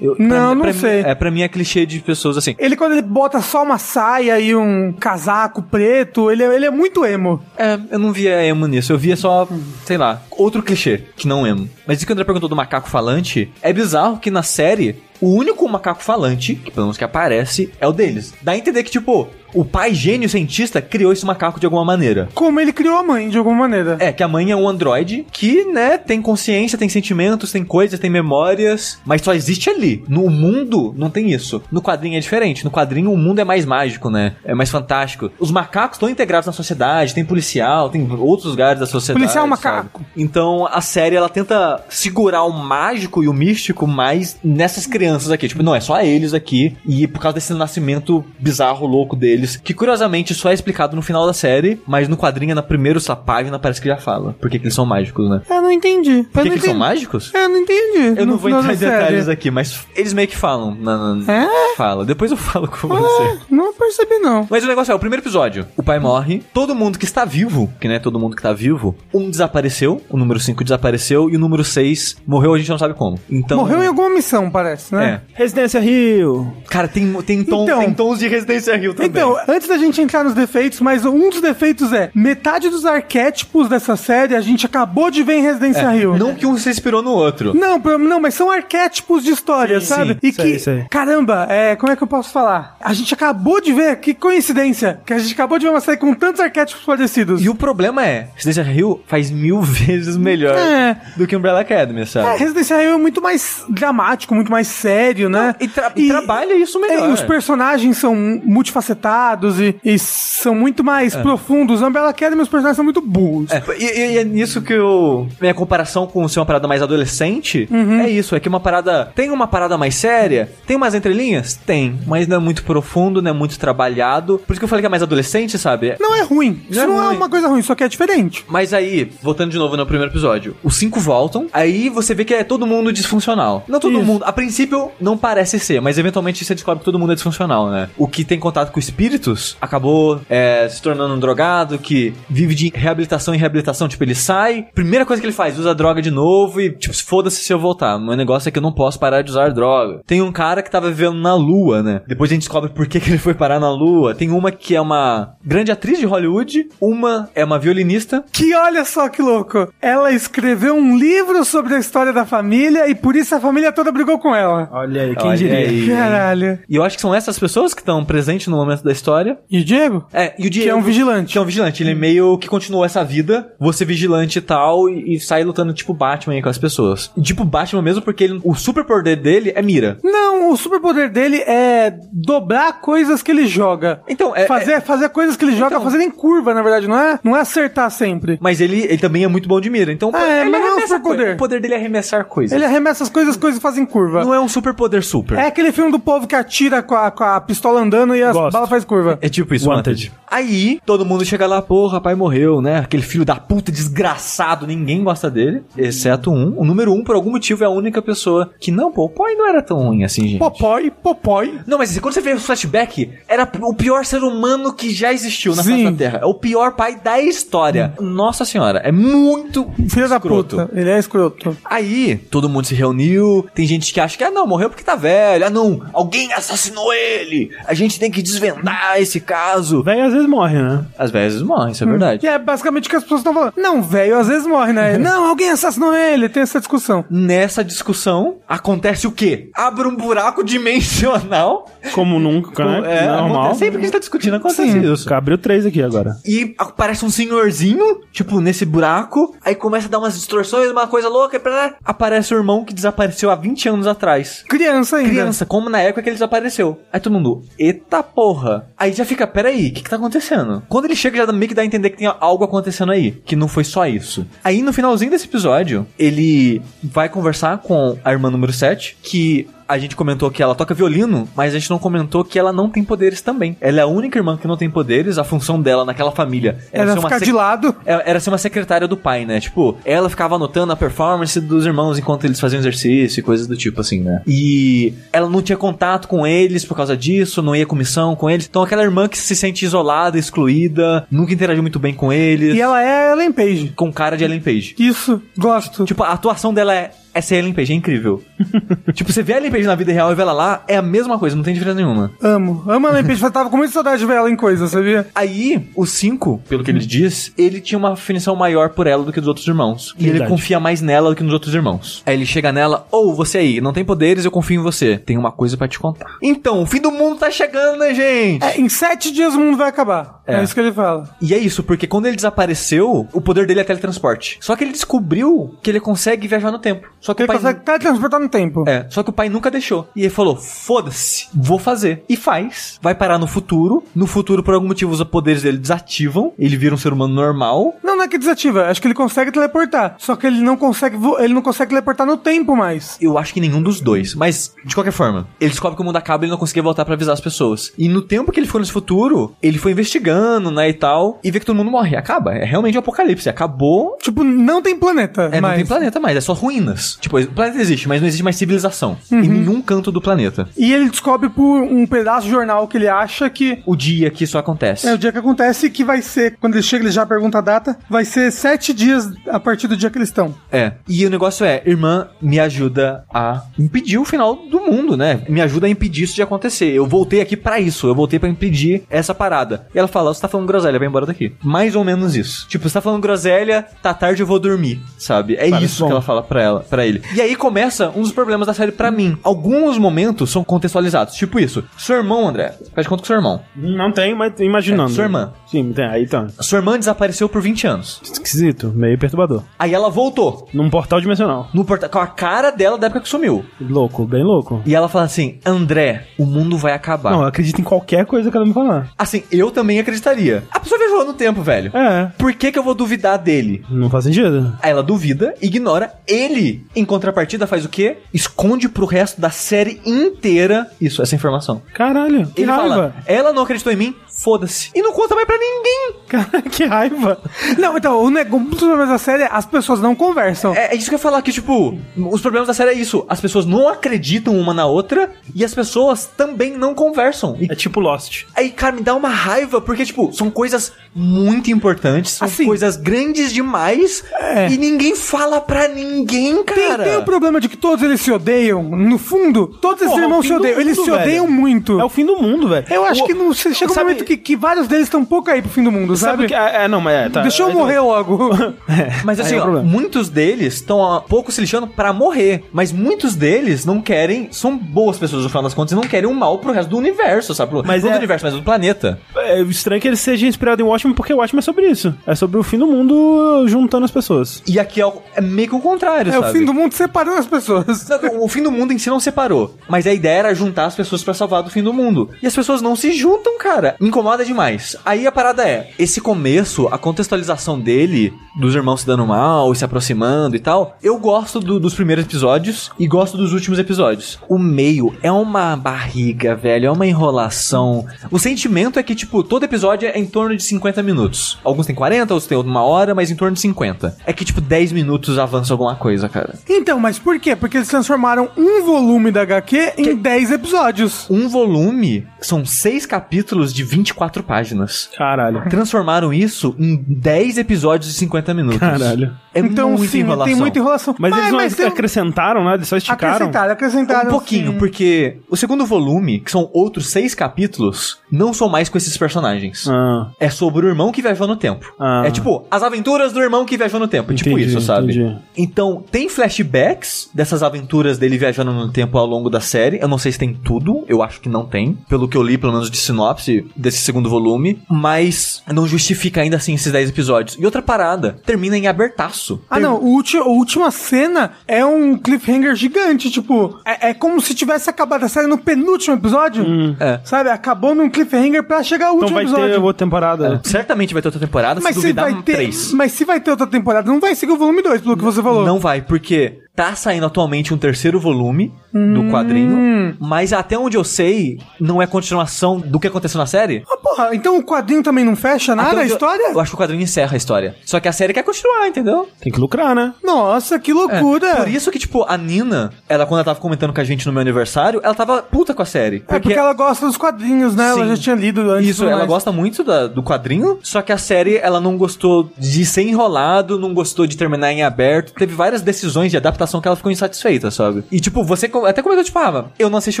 Eu- pra- não, não pra mim- sei. é, pra mim é clichê de pessoas assim. Ele, quando ele bota só uma saia e um casaco preto, ele, é- ele é muito emo. É, eu não via emo nisso. Eu via só, sei lá, outro clichê que não emo. Mas isso que o André perguntou do macaco falante, é bizarro que na série, o único macaco falante, que pelo menos que aparece, é o deles. Dá a entender que, tipo, o pai gênio cientista criou esse macaco de alguma maneira. Como ele criou a mãe, de alguma maneira. É, que a mãe é um androide que, né, tem consciência, tem sentimentos, tem coisas, tem memórias, mas só existe ali. No mundo, não tem isso. No quadrinho é diferente. No quadrinho, o mundo é mais mágico, né? É mais fantástico. Os macacos estão integrados na sociedade, tem policial, tem outros lugares da sociedade. Policial sabe? macaco. Então, a série, ela tenta segurar o mágico e o místico mais nessas crianças aqui. Tipo, não, é só eles aqui. E por causa desse nascimento bizarro, louco deles, que curiosamente só é explicado no final da série, mas no quadrinho, na primeira essa página, parece que já fala. Porque que eles são mágicos, né? Eu não entendi. Por que, que eles são mágicos? Eu não entendi. Eu não vou entrar em da série. detalhes aqui, mas eles meio que falam. Na, na- É? Fala. Depois eu falo com você. Ah, não percebi, não. Mas o negócio é, o primeiro episódio, o pai morre, todo mundo que está vivo, que não é todo mundo que está vivo, um desapareceu, o número 5 desapareceu e o número 6 morreu, a gente não sabe como. Então, Morreu em alguma missão, parece, né? É. Residência Rio. Cara, tem, tem, tom, Então- tem tons de Residência Rio também. Então, antes da gente entrar nos defeitos, mas um dos defeitos é metade dos arquétipos dessa série a gente acabou de ver em Residência É, Rio. não que um se inspirou no outro. Não, não, mas são arquétipos de história, Sim, sabe? sim, e sei, que, sei. caramba, é, como é que eu posso falar? A gente acabou de ver, que coincidência, que a gente acabou de ver uma série com tantos arquétipos parecidos. E o problema é, Residência Rio faz mil [laughs] vezes melhor É. do que Umbrella Academy, sabe? É, Residência Rio é muito mais dramático, muito mais sério, né? e tra- e trabalha isso melhor. é, os personagens são multifacetados e, e são muito mais profundos. Umbrella Academy, os personagens são muito burros. É, e, e- é nisso que eu. Minha comparação com ser uma parada mais adolescente Uhum. é isso. É que uma parada. Tem uma parada mais séria? Tem umas entrelinhas? Tem. Mas não é muito profundo, não é muito trabalhado. Por isso que eu falei que é mais adolescente, sabe? Não é ruim. Isso Não é não é ruim. uma coisa ruim, só que é diferente. Mas aí, voltando de novo no primeiro episódio, os cinco voltam, aí você vê que é todo mundo disfuncional. Não todo Isso. mundo, a princípio não parece ser, mas eventualmente você descobre que todo mundo é disfuncional, né? O que tem contato com espíritos acabou é, se tornando um drogado que vive de reabilitação em reabilitação. Tipo, ele sai, primeira coisa que ele faz, usa droga de novo e, tipo, foda-se se eu voltar. Meu negócio é que eu não posso parar de usar droga. Tem um cara que tava vivendo na lua, né? Depois a gente descobre por que, que ele foi parar na lua. Tem uma que é uma grande atriz de Hollywood, uma é uma violinista. Que olha só que louco. Ela escreveu um livro sobre a história da família e por isso a família toda brigou com ela. Olha aí, quem Olha diria? aí. Caralho. E eu acho que são essas pessoas que estão presentes no momento da história. E o Diego? É, e o Diego. Que é um vigilante. Que é um vigilante. Ele meio que continuou essa vida, você vigilante e tal, e, e sai lutando tipo Batman aí com as pessoas. E, tipo Batman mesmo, porque ele- o superpoder dele é mira. Não, o superpoder dele é dobrar coisas que ele joga. Então, é. fazer, fazer coisas que ele joga Então. fazendo em curva, na verdade, não é? Não é acertar sempre. Mas ele, ele também é muito bom de mira. Então, É, ele mas não é um superpoder. O poder dele é arremessar coisas. Ele arremessa as coisas, as coisas fazem curva. Não é um superpoder super. É aquele filme do povo que atira com a, com a pistola andando e as Gosto. balas faz curva. É tipo isso, Wanted. Wanted. Aí, todo mundo chega lá, porra, pai morreu, né? Aquele filho da puta desgraçado, ninguém gosta dele, exceto um. O número um, por algum motivo, é a única pessoa que, não, pô, o não era tão ruim assim, gente. Popói, popói. Não, mas quando você vê o flashback, era o pior ser humano que já existiu na face Sim. da Terra. É o pior pai da história. Nossa senhora, é muito Filho da puta. Ele é escroto. Aí, todo mundo se reuniu. Tem gente que acha que, ah, não, morreu porque tá velho. Ah, não, alguém assassinou ele. A gente tem que desvendar esse caso. Véi às vezes morre, né? Às vezes morrem, isso é verdade. Que é basicamente o que as pessoas estão falando. Não, velho, às vezes morre, né? [laughs] não, alguém assassinou ele. Tem essa discussão. Nessa discussão, acontece o quê? Abre um buraco dimensional. Como nunca, né? É, Normal. acontece- sempre que a gente tá discutindo, acontece Sim. isso. Abriu três aqui agora. E aparece um senhorzinho, tipo, nesse buraco. Aí começa a dar umas distorções, uma coisa louca. E pra... Aparece o irmão que desapareceu há 20 anos atrás. Criança ainda. Criança, como na época que ele desapareceu. Aí todo mundo, eita porra. Aí já fica, peraí, o que que tá acontecendo? Quando ele chega, já meio que dá a entender que tem algo acontecendo aí. Que não foi só isso. Aí no finalzinho desse episódio, ele vai conversar com a irmã número 7, que a gente comentou que ela toca violino, mas a gente não comentou que ela não tem poderes também. Ela é a única irmã que não tem poderes, a função dela naquela família Ela ser uma ficar de lado. é- Era ser uma secretária do pai, né? Tipo, ela ficava anotando a performance dos irmãos enquanto eles faziam exercício e coisas do tipo, assim, né? E ela não tinha contato com eles por causa disso, não ia com missão com eles. Então, aquela irmã que se sente isolada, excluída, nunca interagiu muito bem com eles. E ela é Ellen Page. Com cara de Ellen Page. Isso, gosto. Tipo, a atuação dela é. Essa é a Page, é incrível. [laughs] tipo, você vê a Page na vida real e vê ela lá, é a mesma coisa, não tem diferença nenhuma. Amo. Amo a Page. [laughs] Eu tava com muita saudade de ver ela em coisa, sabia? Aí, o 5, pelo que ele diz, ele tinha uma afinição maior por ela do que dos outros irmãos. E ele confia mais nela do que nos outros irmãos. Aí ele chega nela, ou você aí, não tem poderes, eu confio em você. Tem uma coisa pra te contar. Então, o fim do mundo tá chegando, né, gente? É, em sete dias o mundo vai acabar. É, É. isso que ele fala. E é isso, porque quando ele desapareceu, o poder dele é teletransporte. Só que ele descobriu que ele consegue viajar no tempo. Só que Ele pai consegue teletransportar no tempo. É, só que o pai nunca deixou. E ele falou: foda-se, vou fazer. E faz. Vai parar no futuro. No futuro, por algum motivo, os poderes dele desativam. Ele vira um ser humano normal. Não, não é que desativa. Acho que ele consegue teleportar. Só que ele não consegue, ele não consegue teleportar no tempo mais. Eu acho que nenhum dos dois. Mas, de qualquer forma, ele descobre que o mundo acaba e ele não conseguia voltar pra avisar as pessoas. E no tempo que ele ficou nesse futuro, ele foi investigando, né, e tal. E vê que todo mundo morre. Acaba. É realmente um apocalipse. Acabou. Tipo, não tem planeta. É, não tem planeta mais, é só ruínas. Tipo, o planeta existe, mas não existe mais civilização. Em nenhum canto do planeta. E ele descobre por um pedaço de jornal que ele acha que O dia que isso acontece. é o dia que acontece que vai ser, quando ele chega, ele já pergunta a data, vai ser sete dias a partir do dia que eles estão. É. E o negócio é, irmã, me ajuda a impedir o final do mundo, né? Me ajuda a impedir isso de acontecer. Eu voltei aqui pra isso. Eu voltei pra impedir essa parada. E ela fala: Você tá falando groselha, vai embora daqui. Mais ou menos isso. Tipo, você tá falando groselha, tá tarde, eu vou dormir, sabe? É Parece isso bom. que ela fala pra ela, para ele. E aí começa um dos problemas da série pra mim. Alguns momentos são contextualizados. Tipo isso. Seu irmão, André, faz de conta com seu irmão. Não tem, mas imaginando. É, sua irmã. Sim, tem. Aí tá. Sua irmã desapareceu por 20 anos. Esquisito, meio perturbador. Aí ela voltou. Num portal dimensional. No porta com a cara dela da época que sumiu. Louco, bem louco. E ela fala assim: André, o mundo vai acabar. Não, eu acredito em qualquer coisa que ela me falar. Assim, eu também acreditaria. A pessoa viajou no tempo, velho. É, Por que, que eu vou duvidar dele? não faz sentido. Aí ela duvida, ignora. Ele, em contrapartida, faz o quê? Esconde pro resto da série inteira isso, essa informação. Caralho, que Ele raiva. fala: ela não acreditou em mim, foda-se. E não conta mais pra ninguém. [laughs] Cara, que raiva. Não, então, o negócio um dos problemas da série é as pessoas não conversam. É, é isso que eu ia falar, que, tipo, os problemas da série é isso. As pessoas não acreditam uma na outra e as pessoas também não conversam. E É tipo Lost. Aí, cara, me dá uma raiva, porque, tipo, são coisas muito importantes, são Assim, coisas grandes demais, É. e ninguém fala pra ninguém, Tem, cara. tem o problema de que todos eles se odeiam. No fundo, todos esses Porra, irmãos é se odeiam. Eles mundo, se velho. odeiam muito. É o fim do mundo, velho. Eu acho O- que não, chega um sabe- momento que, que vários deles estão um pouco aí pro fim do mundo, sabe? Sabe que. É, é, não, mas é. Tá, Deixa eu é, morrer logo. [laughs] Mas assim, é ó, muitos deles estão há pouco se lixando pra morrer, mas muitos deles não querem, são boas pessoas no final das contas e não querem o mal pro resto do universo, sabe? Pro- Mas não é- do universo, mas do planeta. É estranho que ele seja inspirado em Watchmen, porque Watchmen é sobre isso. É sobre o fim do mundo juntando as pessoas. E aqui é, é meio que o contrário, É sabe? o fim do mundo separando as pessoas. Não, O fim do mundo em si não separou. Mas a ideia era juntar as pessoas pra salvar do fim do mundo. E as pessoas não se juntam, cara. Me incomoda demais. Aí a parada é: esse começo, a contextualização dele, dos irmãos se dando mal e se aproximando e tal. Eu gosto do- dos primeiros episódios e gosto dos últimos episódios. O meio é uma barriga, velho. É uma enrolação. O sentimento é que, tipo, todo episódio é em torno de 50 minutos. Alguns tem 40, outros tem uma hora, mas em torno de 50. É que, tipo, 10 minutos avança alguma coisa, cara. Então, mas por quê? Porque eles transformaram um volume da HQ em 10 episódios. Um volume são seis capítulos de 24 páginas. Caralho. Transformaram isso em 10 episódios de 50 minutos. Caralho. É então, muita sim, enrolação. tem muita enrolação. Mas, eles não acrescentaram nada, eles só esticaram. acrescentaram, acrescentaram. Um pouquinho, sim. porque o segundo volume, que são outros seis capítulos, não são mais com esses personagens. Ah, É sobre o irmão que viajou no tempo. Ah. É tipo, as aventuras do irmão que viajou no tempo. É tipo Entendi, isso, sabe? entendi. Então, tem flashbacks dessas aventuras dele viajando no tempo ao longo da série. Eu não sei se tem tudo, eu acho que não tem. Pelo que eu li, pelo menos de sinopse desse segundo volume. Mas não justifica ainda assim esses 10 episódios. E outra parada, termina em abertaço. Ah, não, o ulti- a última cena é um cliffhanger gigante, tipo, é, é como se tivesse acabado a série no penúltimo episódio, É. sabe? Acabou num cliffhanger pra chegar ao Então último vai episódio. ter outra temporada. Certamente vai ter outra temporada, Mas se se, duvidar, vai ter, três. mas se vai ter outra temporada, não vai seguir o volume 2, pelo que você falou. Não vai, porque Tá saindo atualmente um terceiro volume do Hum. quadrinho, mas até onde eu sei, não é continuação do que aconteceu na série. Ah, porra, então o quadrinho também não fecha nada a onde eu- história? Eu, acho que o quadrinho encerra a história. Só que a série quer continuar, entendeu? Tem que lucrar, né? Nossa, que É, loucura. Por isso que, tipo, a Nina, ela, quando ela tava comentando com a gente no meu aniversário, ela tava puta com a série. É porque ela gosta dos quadrinhos, né? Ela Sim. já tinha lido antes. Isso, ela mais. gosta muito da- do quadrinho, só que a série ela não gostou de ser enrolado, não gostou de terminar em aberto. Teve várias decisões de adaptação que ela ficou insatisfeita, sabe? E tipo, você co- até comentou, tipo, ah, eu não assisti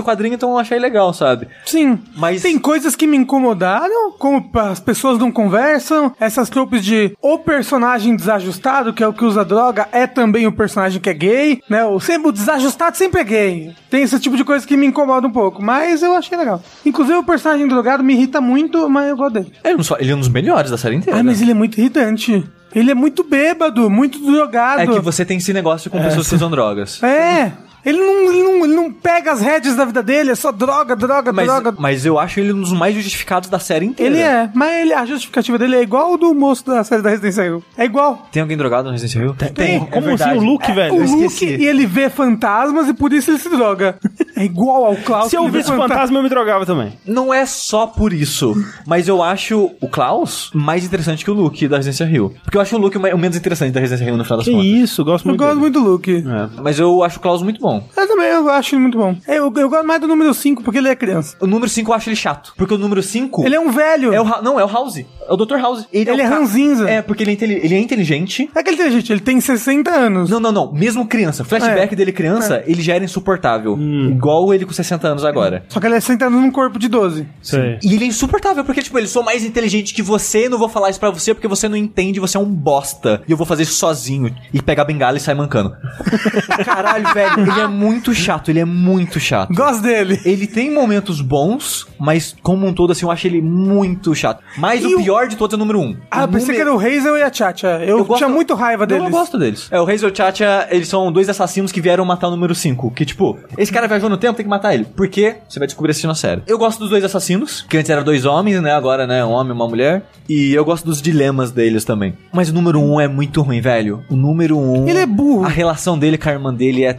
o quadrinho, então eu achei legal, sabe? Sim. Mas- Tem coisas que me incomodaram, como as pessoas não conversam, essas tropes de o personagem desajustado, que é o que usa droga, é também o personagem que é gay, né? O, sempre, o desajustado sempre é gay. Tem esse tipo de coisa que me incomoda um pouco, mas eu achei legal. Inclusive o personagem drogado me irrita muito, mas eu gosto dele. Ele, não só- ele é um dos melhores da série inteira. Ah, mas ele é muito irritante. Ele é muito bêbado, muito drogado. É que você tem esse negócio com pessoas que usam drogas. É. Ele não, ele, não, ele não pega as rédeas da vida dele, é só droga, droga, Mas, droga. mas eu acho ele um dos mais justificados da série inteira. Ele é, mas ele, a justificativa dele é igual ao do moço da série da Residência Evil. É igual. Tem alguém drogado no Resident Evil? Tem. Como assim o Luke, velho? o eu Luke, e ele vê fantasmas e por isso ele se droga. É igual ao Klaus. Se eu visse fantasma, eu me drogava também. Não é só por isso, mas eu acho o Klaus mais interessante que o Luke da Residência Rio. Porque eu acho o Luke o menos interessante da Residência Rio no final das Que contas. isso, gosto Eu muito gosto dele. muito do Luke. É. Mas eu acho o Klaus muito bom. Eu também, eu acho ele muito bom. Eu, eu gosto mais do número 5 porque ele é criança. O número 5 eu acho ele chato. Porque o número 5. Ele é um velho. É o, não, é o House. É o Dr. House. Ele o é ca- ranzinza. É, porque ele é, ele é inteligente. É aquele inteligente, ele tem 60 anos. Não, não, não. Mesmo criança. Flashback É. dele criança, ele já era insuportável. Igual ele com 60 anos agora. Só que ele é 60 anos num corpo de 12. Sei. E ele é insuportável, porque, tipo, ele sou mais inteligente que você, não vou falar isso pra você porque você não entende, você é um bosta. E eu vou fazer isso sozinho. E pegar a bengala e sair mancando. [laughs] Caralho, velho, ele é muito chato, ele é muito chato. Gosto dele. Ele tem momentos bons, mas como um todo, assim, eu acho ele muito chato. Mas E o o- pior de todos é o número um. Ah, O eu pensei que era o Hazel e a Chacha. Eu, gosto- tinha muito raiva Não, deles. Eu gosto deles. É, o Hazel e o Chacha, eles são dois assassinos que vieram matar o número 5. Que, tipo, esse cara viajou no tempo, tem que matar ele. Por quê? Você vai descobrir assistindo a série. Eu gosto dos dois assassinos, que antes eram dois homens, né? Agora, né? Um homem e uma mulher. E eu gosto dos dilemas deles também. Mas o número 1 um é muito ruim, velho. O número 1. Um, Ele é burro. A relação dele com a irmã dele é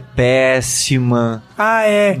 péssima. Ah, é.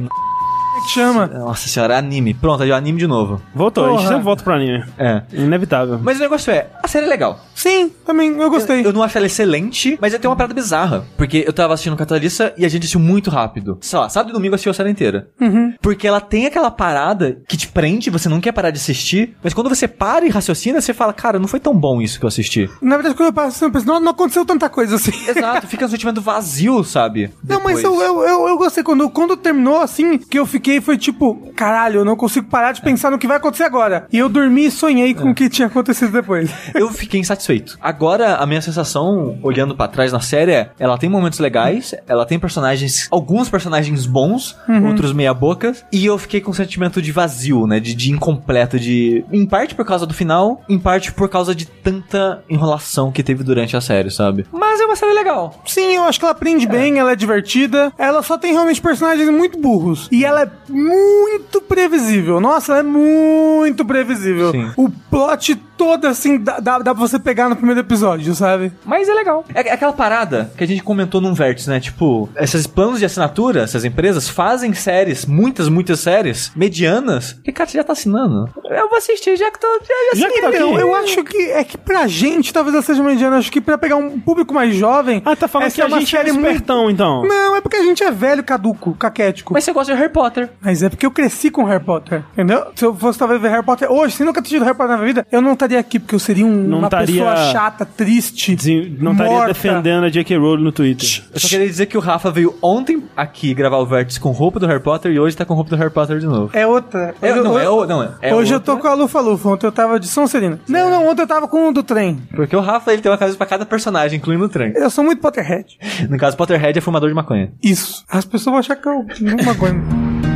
Como é que chama? Nossa senhora, anime. Pronto, aí, anime de novo. Voltou, a gente Porra. sempre volta pro anime. É. Inevitável. Mas o negócio é, a série é legal. Sim, também, eu gostei. Eu não acho ela excelente, mas eu tenho uma parada bizarra. Porque eu tava assistindo Catalista e a gente assistiu muito rápido. Sei lá, sábado e domingo eu assisti a série inteira. Uhum. Porque ela tem aquela parada que te prende, você não quer parar de assistir, mas quando você para e raciocina, você fala, cara, não foi tão bom isso que eu assisti. Na verdade, quando eu passo, eu penso, não, não aconteceu tanta coisa assim. [laughs] Exato, fica um sentimento vazio, sabe? Não, mas Depois. eu, eu, eu, eu gostei. Quando, quando terminou assim, que eu fiquei, foi tipo, caralho, eu não consigo parar de pensar no que vai acontecer agora. E eu dormi e sonhei É. com o que tinha acontecido depois. [laughs] Eu fiquei insatisfeito. Agora, a minha sensação, olhando pra trás na série, é: ela tem momentos legais, ela tem personagens, alguns personagens bons, outros meia-bocas, e eu fiquei com um sentimento de vazio, né? De, de incompleto, de. Em parte por causa do final, em parte por causa de tanta enrolação que teve durante a série, sabe? Mas é uma série legal. Sim, eu acho que ela aprende bem, ela é divertida. Ela só tem realmente personagens muito burros. E ela é muito previsível. Nossa, ela é muito previsível. Sim. O plot todo, assim, dá, dá, dá pra você pegar no primeiro episódio, sabe? Mas é legal. É, é aquela parada que a gente comentou num vértice, né? Tipo, esses planos de assinatura, essas empresas fazem séries, muitas, muitas séries, medianas, que, cara, você já tá assinando. Eu vou assistir, já que tô. Já, já Já que tá aqui. eu acho que é que pra gente, talvez ela seja mediana. Acho que pra pegar um público mais jovem. Ah, tá falando que a uma gente é série muito- espertão, então. Não, é porque a gente é velho, caduco, caquético. Mas você gosta de Harry Potter. Mas é porque eu cresci com Harry Potter, entendeu? Se eu fosse talvez ver Harry Potter hoje, se nunca tido Harry Potter na minha vida, eu não estaria aqui, porque eu seria um- Não uma estaria- pessoa chata, triste, Desen- Não estaria morta. defendendo a J.K. Rowling no Twitter. Eu só queria dizer que o Rafa veio ontem aqui gravar o vértice com roupa do Harry Potter e hoje tá com roupa do Harry Potter de novo. É outra. É, Hoje- não, hoje- é, o- não, é, é hoje eu outra, tô com a Lufa Lufa, ontem eu tava de São Serena. Não, não, ontem eu tava com o do trem. Porque o Rafa ele tem uma camisa pra cada personagem, incluindo o trem. Eu sou muito Potterhead. No caso, Potterhead é fumador de maconha. Isso. As pessoas vão achar que eu não maconha.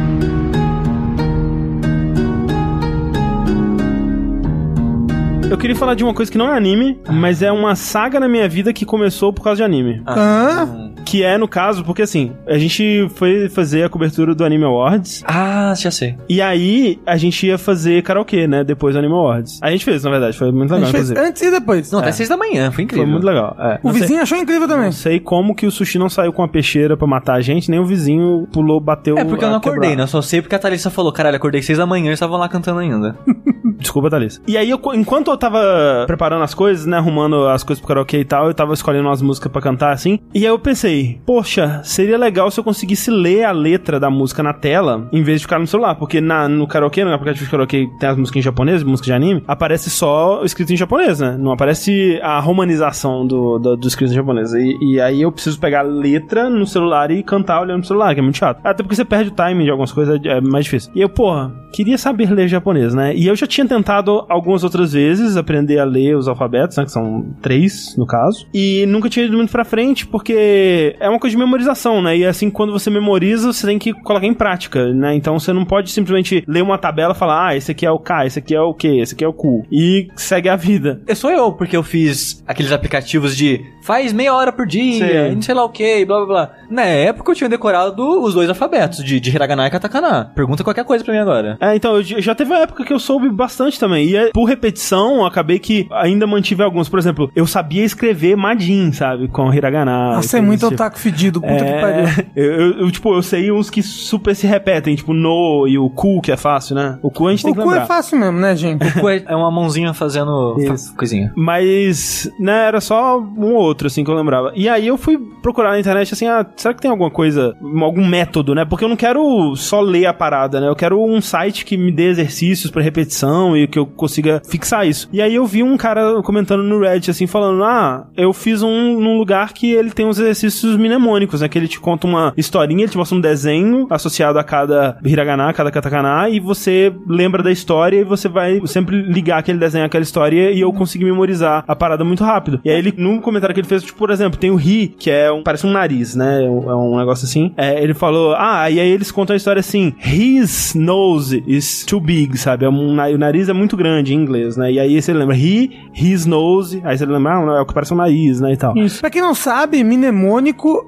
Eu queria falar de uma coisa que não é anime, mas é uma saga na minha vida que começou por causa de anime. Hã? Que é, no caso, porque assim, a gente foi fazer a cobertura do Anime Awards. Ah, já sei. E aí, a gente ia fazer karaokê, né? Depois do Anime Awards. A gente fez, na verdade, foi muito A legal, gente fez antes e depois. Não, até seis da manhã, foi incrível. Foi muito legal. É. O Não sei- vizinho achou incrível também. Não sei como que o sushi não saiu com a peixeira pra matar a gente, nem o vizinho pulou, bateu. É porque eu a não acordei, quebrar. né? Eu só sei porque a Thalissa falou, caralho, acordei seis da manhã e eles estavam lá cantando ainda. [laughs] Desculpa, Thalissa. E aí, eu, enquanto eu tava preparando as coisas, né, arrumando as coisas pro karaokê e tal, eu tava escolhendo umas músicas pra cantar, assim. E aí eu pensei, poxa, seria legal se eu conseguisse ler a letra da música na tela, em vez de ficar no celular. Porque na, no karaokê, no aplicativo de karaokê, tem as músicas em japonês, música de anime, aparece só escrito em japonês, né? Não aparece a romanização do, do, do escrito em japonês. E, e aí eu preciso pegar a letra no celular e cantar olhando pro celular, que é muito chato. Até porque você perde o timing de algumas coisas, é mais difícil. E eu, porra, queria saber ler japonês, né? E eu já tinha tentado algumas outras vezes aprender a ler os alfabetos, né? Que são três, no caso. E nunca tinha ido muito pra frente, porque é uma coisa de memorização, né? E assim, quando você memoriza, você tem que colocar em prática, né? Então você não pode simplesmente ler uma tabela e falar, ah, esse aqui é o K, esse aqui é o Q, esse aqui é o Q. E segue a vida. Eu sou eu, porque eu fiz aqueles aplicativos de faz meia hora por dia, Sim. não sei lá o que, blá blá blá. Na época eu tinha decorado os dois alfabetos, de, de hiragana e katakana. Pergunta qualquer coisa pra mim agora. É, então, eu já teve uma época que eu soube bastante também. E é, por repetição, eu acabei que ainda mantive alguns. Por exemplo, eu sabia escrever Majin, sabe? Com hiragana. Nossa, é muito tipo. otaku fedido, puta que pariu. [laughs] É, eu, eu- tipo, eu sei uns que super se repetem, tipo no e o cu, que é fácil, né? O cu a gente tem O que cu lembrar. é fácil mesmo, né, gente? Cu é é uma mãozinha fazendo fa- coisinha. Mas, né, era só um ou outro, assim, que eu lembrava. E aí eu fui procurar na internet, assim, ah, será que tem alguma coisa, algum método, né? Porque eu não quero só ler a parada, né? Eu quero um site que me dê exercícios pra repetição e que eu consiga fixar isso. E aí eu vi um cara comentando no Reddit, assim, falando, ah, eu fiz um num lugar que ele tem uns exercícios mnemônicos, né? Que ele te conta uma historinha, ele te mostra um desenho associado a cada hiragana, a cada katakana, e você lembra da história e você vai sempre ligar aquele desenho àquela história e eu consegui memorizar a parada muito rápido. E aí ele, num comentário que ele fez, tipo, por exemplo, tem o Ri, que é um, parece um nariz, né? É um, é um negócio assim. É, ele falou, ah, e aí eles contam a história assim, his nose is too big, sabe? É um, o nariz é muito grande em inglês, né? E aí você lembra, he, his nose, aí você lembra, ah, é o que parece um nariz, né? E tal. Isso. Pra quem não sabe, Mnemônico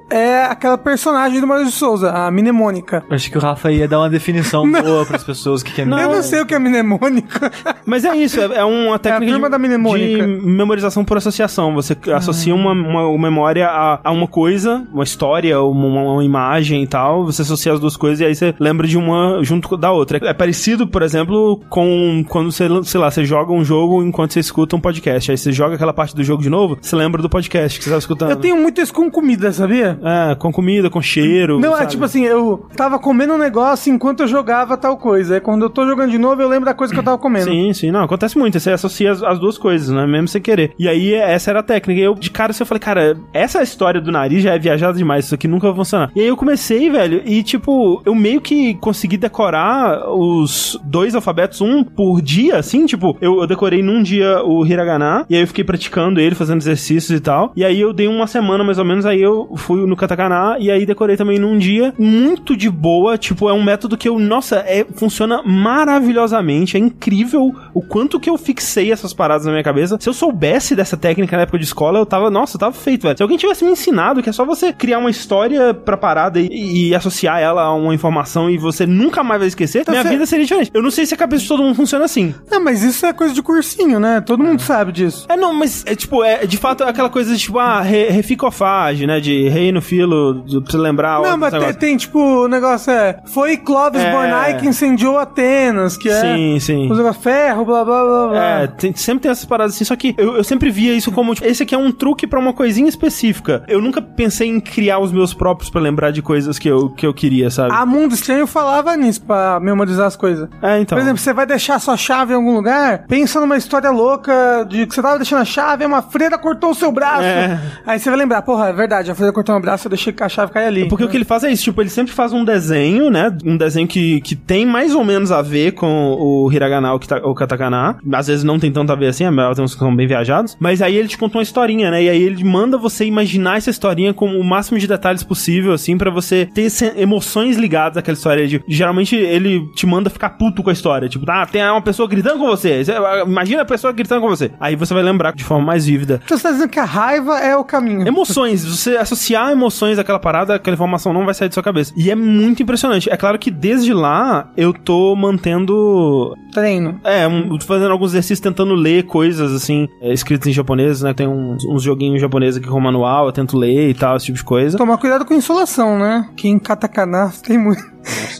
é aquela personagem do Maurício de Souza, a Mnemônica. Acho que o Rafa ia dar uma definição [laughs] boa pras pessoas que querem. Eu não sei o que é mnemônica. [laughs] Mas é isso, é, é uma técnica turma de, mnemônica. de memorização por associação. Você associa uma, uma, uma memória a, a uma coisa, uma história, uma, uma imagem e tal. Você associa as duas coisas e aí você lembra de uma junto da outra. É parecido, por exemplo, com quando você, sei lá, você joga um jogo enquanto você escuta um podcast. Aí você joga aquela parte do jogo de novo, você lembra do podcast que você estava escutando. Eu tenho muito isso com comida, sabia? É, com comida, com cheiro. Não, é sabe? tipo assim, eu tava comendo um negócio enquanto eu jogava tal coisa. Aí quando eu tô jogando de novo, eu lembro da coisa que eu tava comendo. Sim, sim, não, acontece muito. Você associa as, as duas coisas, né? Mesmo sem querer. E aí, essa era a técnica. E eu, de cara, assim, eu falei, cara, essa história do nariz já é viajada demais. Isso aqui nunca vai funcionar. E aí eu comecei, velho, e tipo, eu meio que consegui decorar os dois alfabetos, um por dia, assim, tipo, eu, eu decorei num dia o hiragana, e aí eu fiquei praticando ele, fazendo exercícios e tal. E aí eu dei uma semana mais ou menos, aí eu fui no katakana, e aí decorei também num dia, muito de boa, tipo, é um método que eu, nossa, é, funciona maravilhosamente, é incrível o quanto que eu fixei essas paradas na minha cabeça. Se eu soubesse dessa técnica na época de escola, eu tava, nossa, eu tava feito, velho. Se alguém tivesse me ensinado que é só você criar uma história pra parada e, e associar ela a uma informação e você nunca mais vai esquecer, minha você- vida seria diferente. Eu não sei se a cabeça de todo mundo funciona assim. Não, mas isso é coisa de cursinho, né? Todo mundo sabe disso. É, não, mas é tipo, é de fato aquela coisa de tipo, ah, re, reficofagem, né? De rei no filo, você lembrar. Não, mas tem, tem, tipo, o negócio é. Foi Clovis É. Bornai que incendiou Atenas, que é. Sim, sim. Negócios ferro, blá blá blá blá. É, tem- sempre tem essas paradas assim, só que eu, eu sempre via isso como, tipo, esse aqui é um truque pra uma coisinha específica. Eu nunca pensei em criar os meus próprios pra lembrar de coisas que eu, que eu queria, sabe? A Mundo Estranho falava nisso pra memorizar as coisas. é, então. Por exemplo, você vai deixar sua chave em algum lugar, pensa numa história louca de que você tava deixando a chave, uma freira cortou o seu braço. É. Aí você vai lembrar, porra, é verdade, a freira cortou meu braço, eu deixei que a chave cair ali. Porque o que ele faz é isso, tipo, ele sempre faz um desenho, né? Um desenho que, que tem mais ou menos a ver com o hiragana ou ou katakana. Às vezes não tem tanto a ver assim, é, tem uns que são bem viajados. Mas aí ele te conta uma historinha, né? E aí ele manda você imaginar essa historinha com o máximo de detalhes possível, assim, pra você ter emoções ligadas àquela história. De, geralmente ele te manda ficar puto com a história. Tipo, ah, tem uma pessoa gritando com você. Você- Imagina a pessoa gritando com você. Aí você vai lembrar de forma mais vívida. Então você tá dizendo que a raiva é o caminho. Emoções, você associar emoções àquela parada, aquela informação não vai sair da sua cabeça. E é muito impressionante. É claro que desde lá eu tô mantendo. Treino. É, um, fazendo alguns exercícios tentando ler coisas assim, é, escritas em japonês, né? Tem uns, uns joguinhos japoneses aqui com manual, eu tento ler e tal, esse tipo de coisa. Tomar cuidado com insolação, né? Que em katakana tem muito.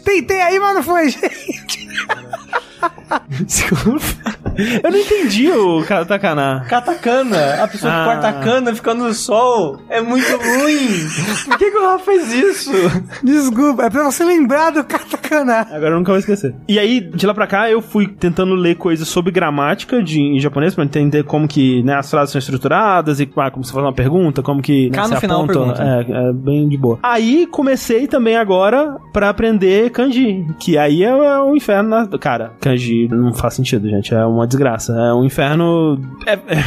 Tem, tem aí, mas não foi, gente. [laughs] [laughs] Eu não entendi o katakana. Katakana, a pessoa Ah. que corta a cana fica no sol. É muito ruim. Por que, que o Rafa fez isso? Desculpa, é pra você lembrar do katakana. Agora eu nunca vou esquecer. E aí, de lá pra cá, eu fui tentando ler coisas sobre gramática de, em japonês, pra entender como que né, as frases são estruturadas e ah, como você faz uma pergunta, como que né, Cá no se final, aponta. pergunta. É, é bem de boa. Aí comecei também agora pra aprender kanji, que aí é, é um inferno. Na... Cara, kanji não faz sentido, gente. É uma desgraça. É um inferno. É, é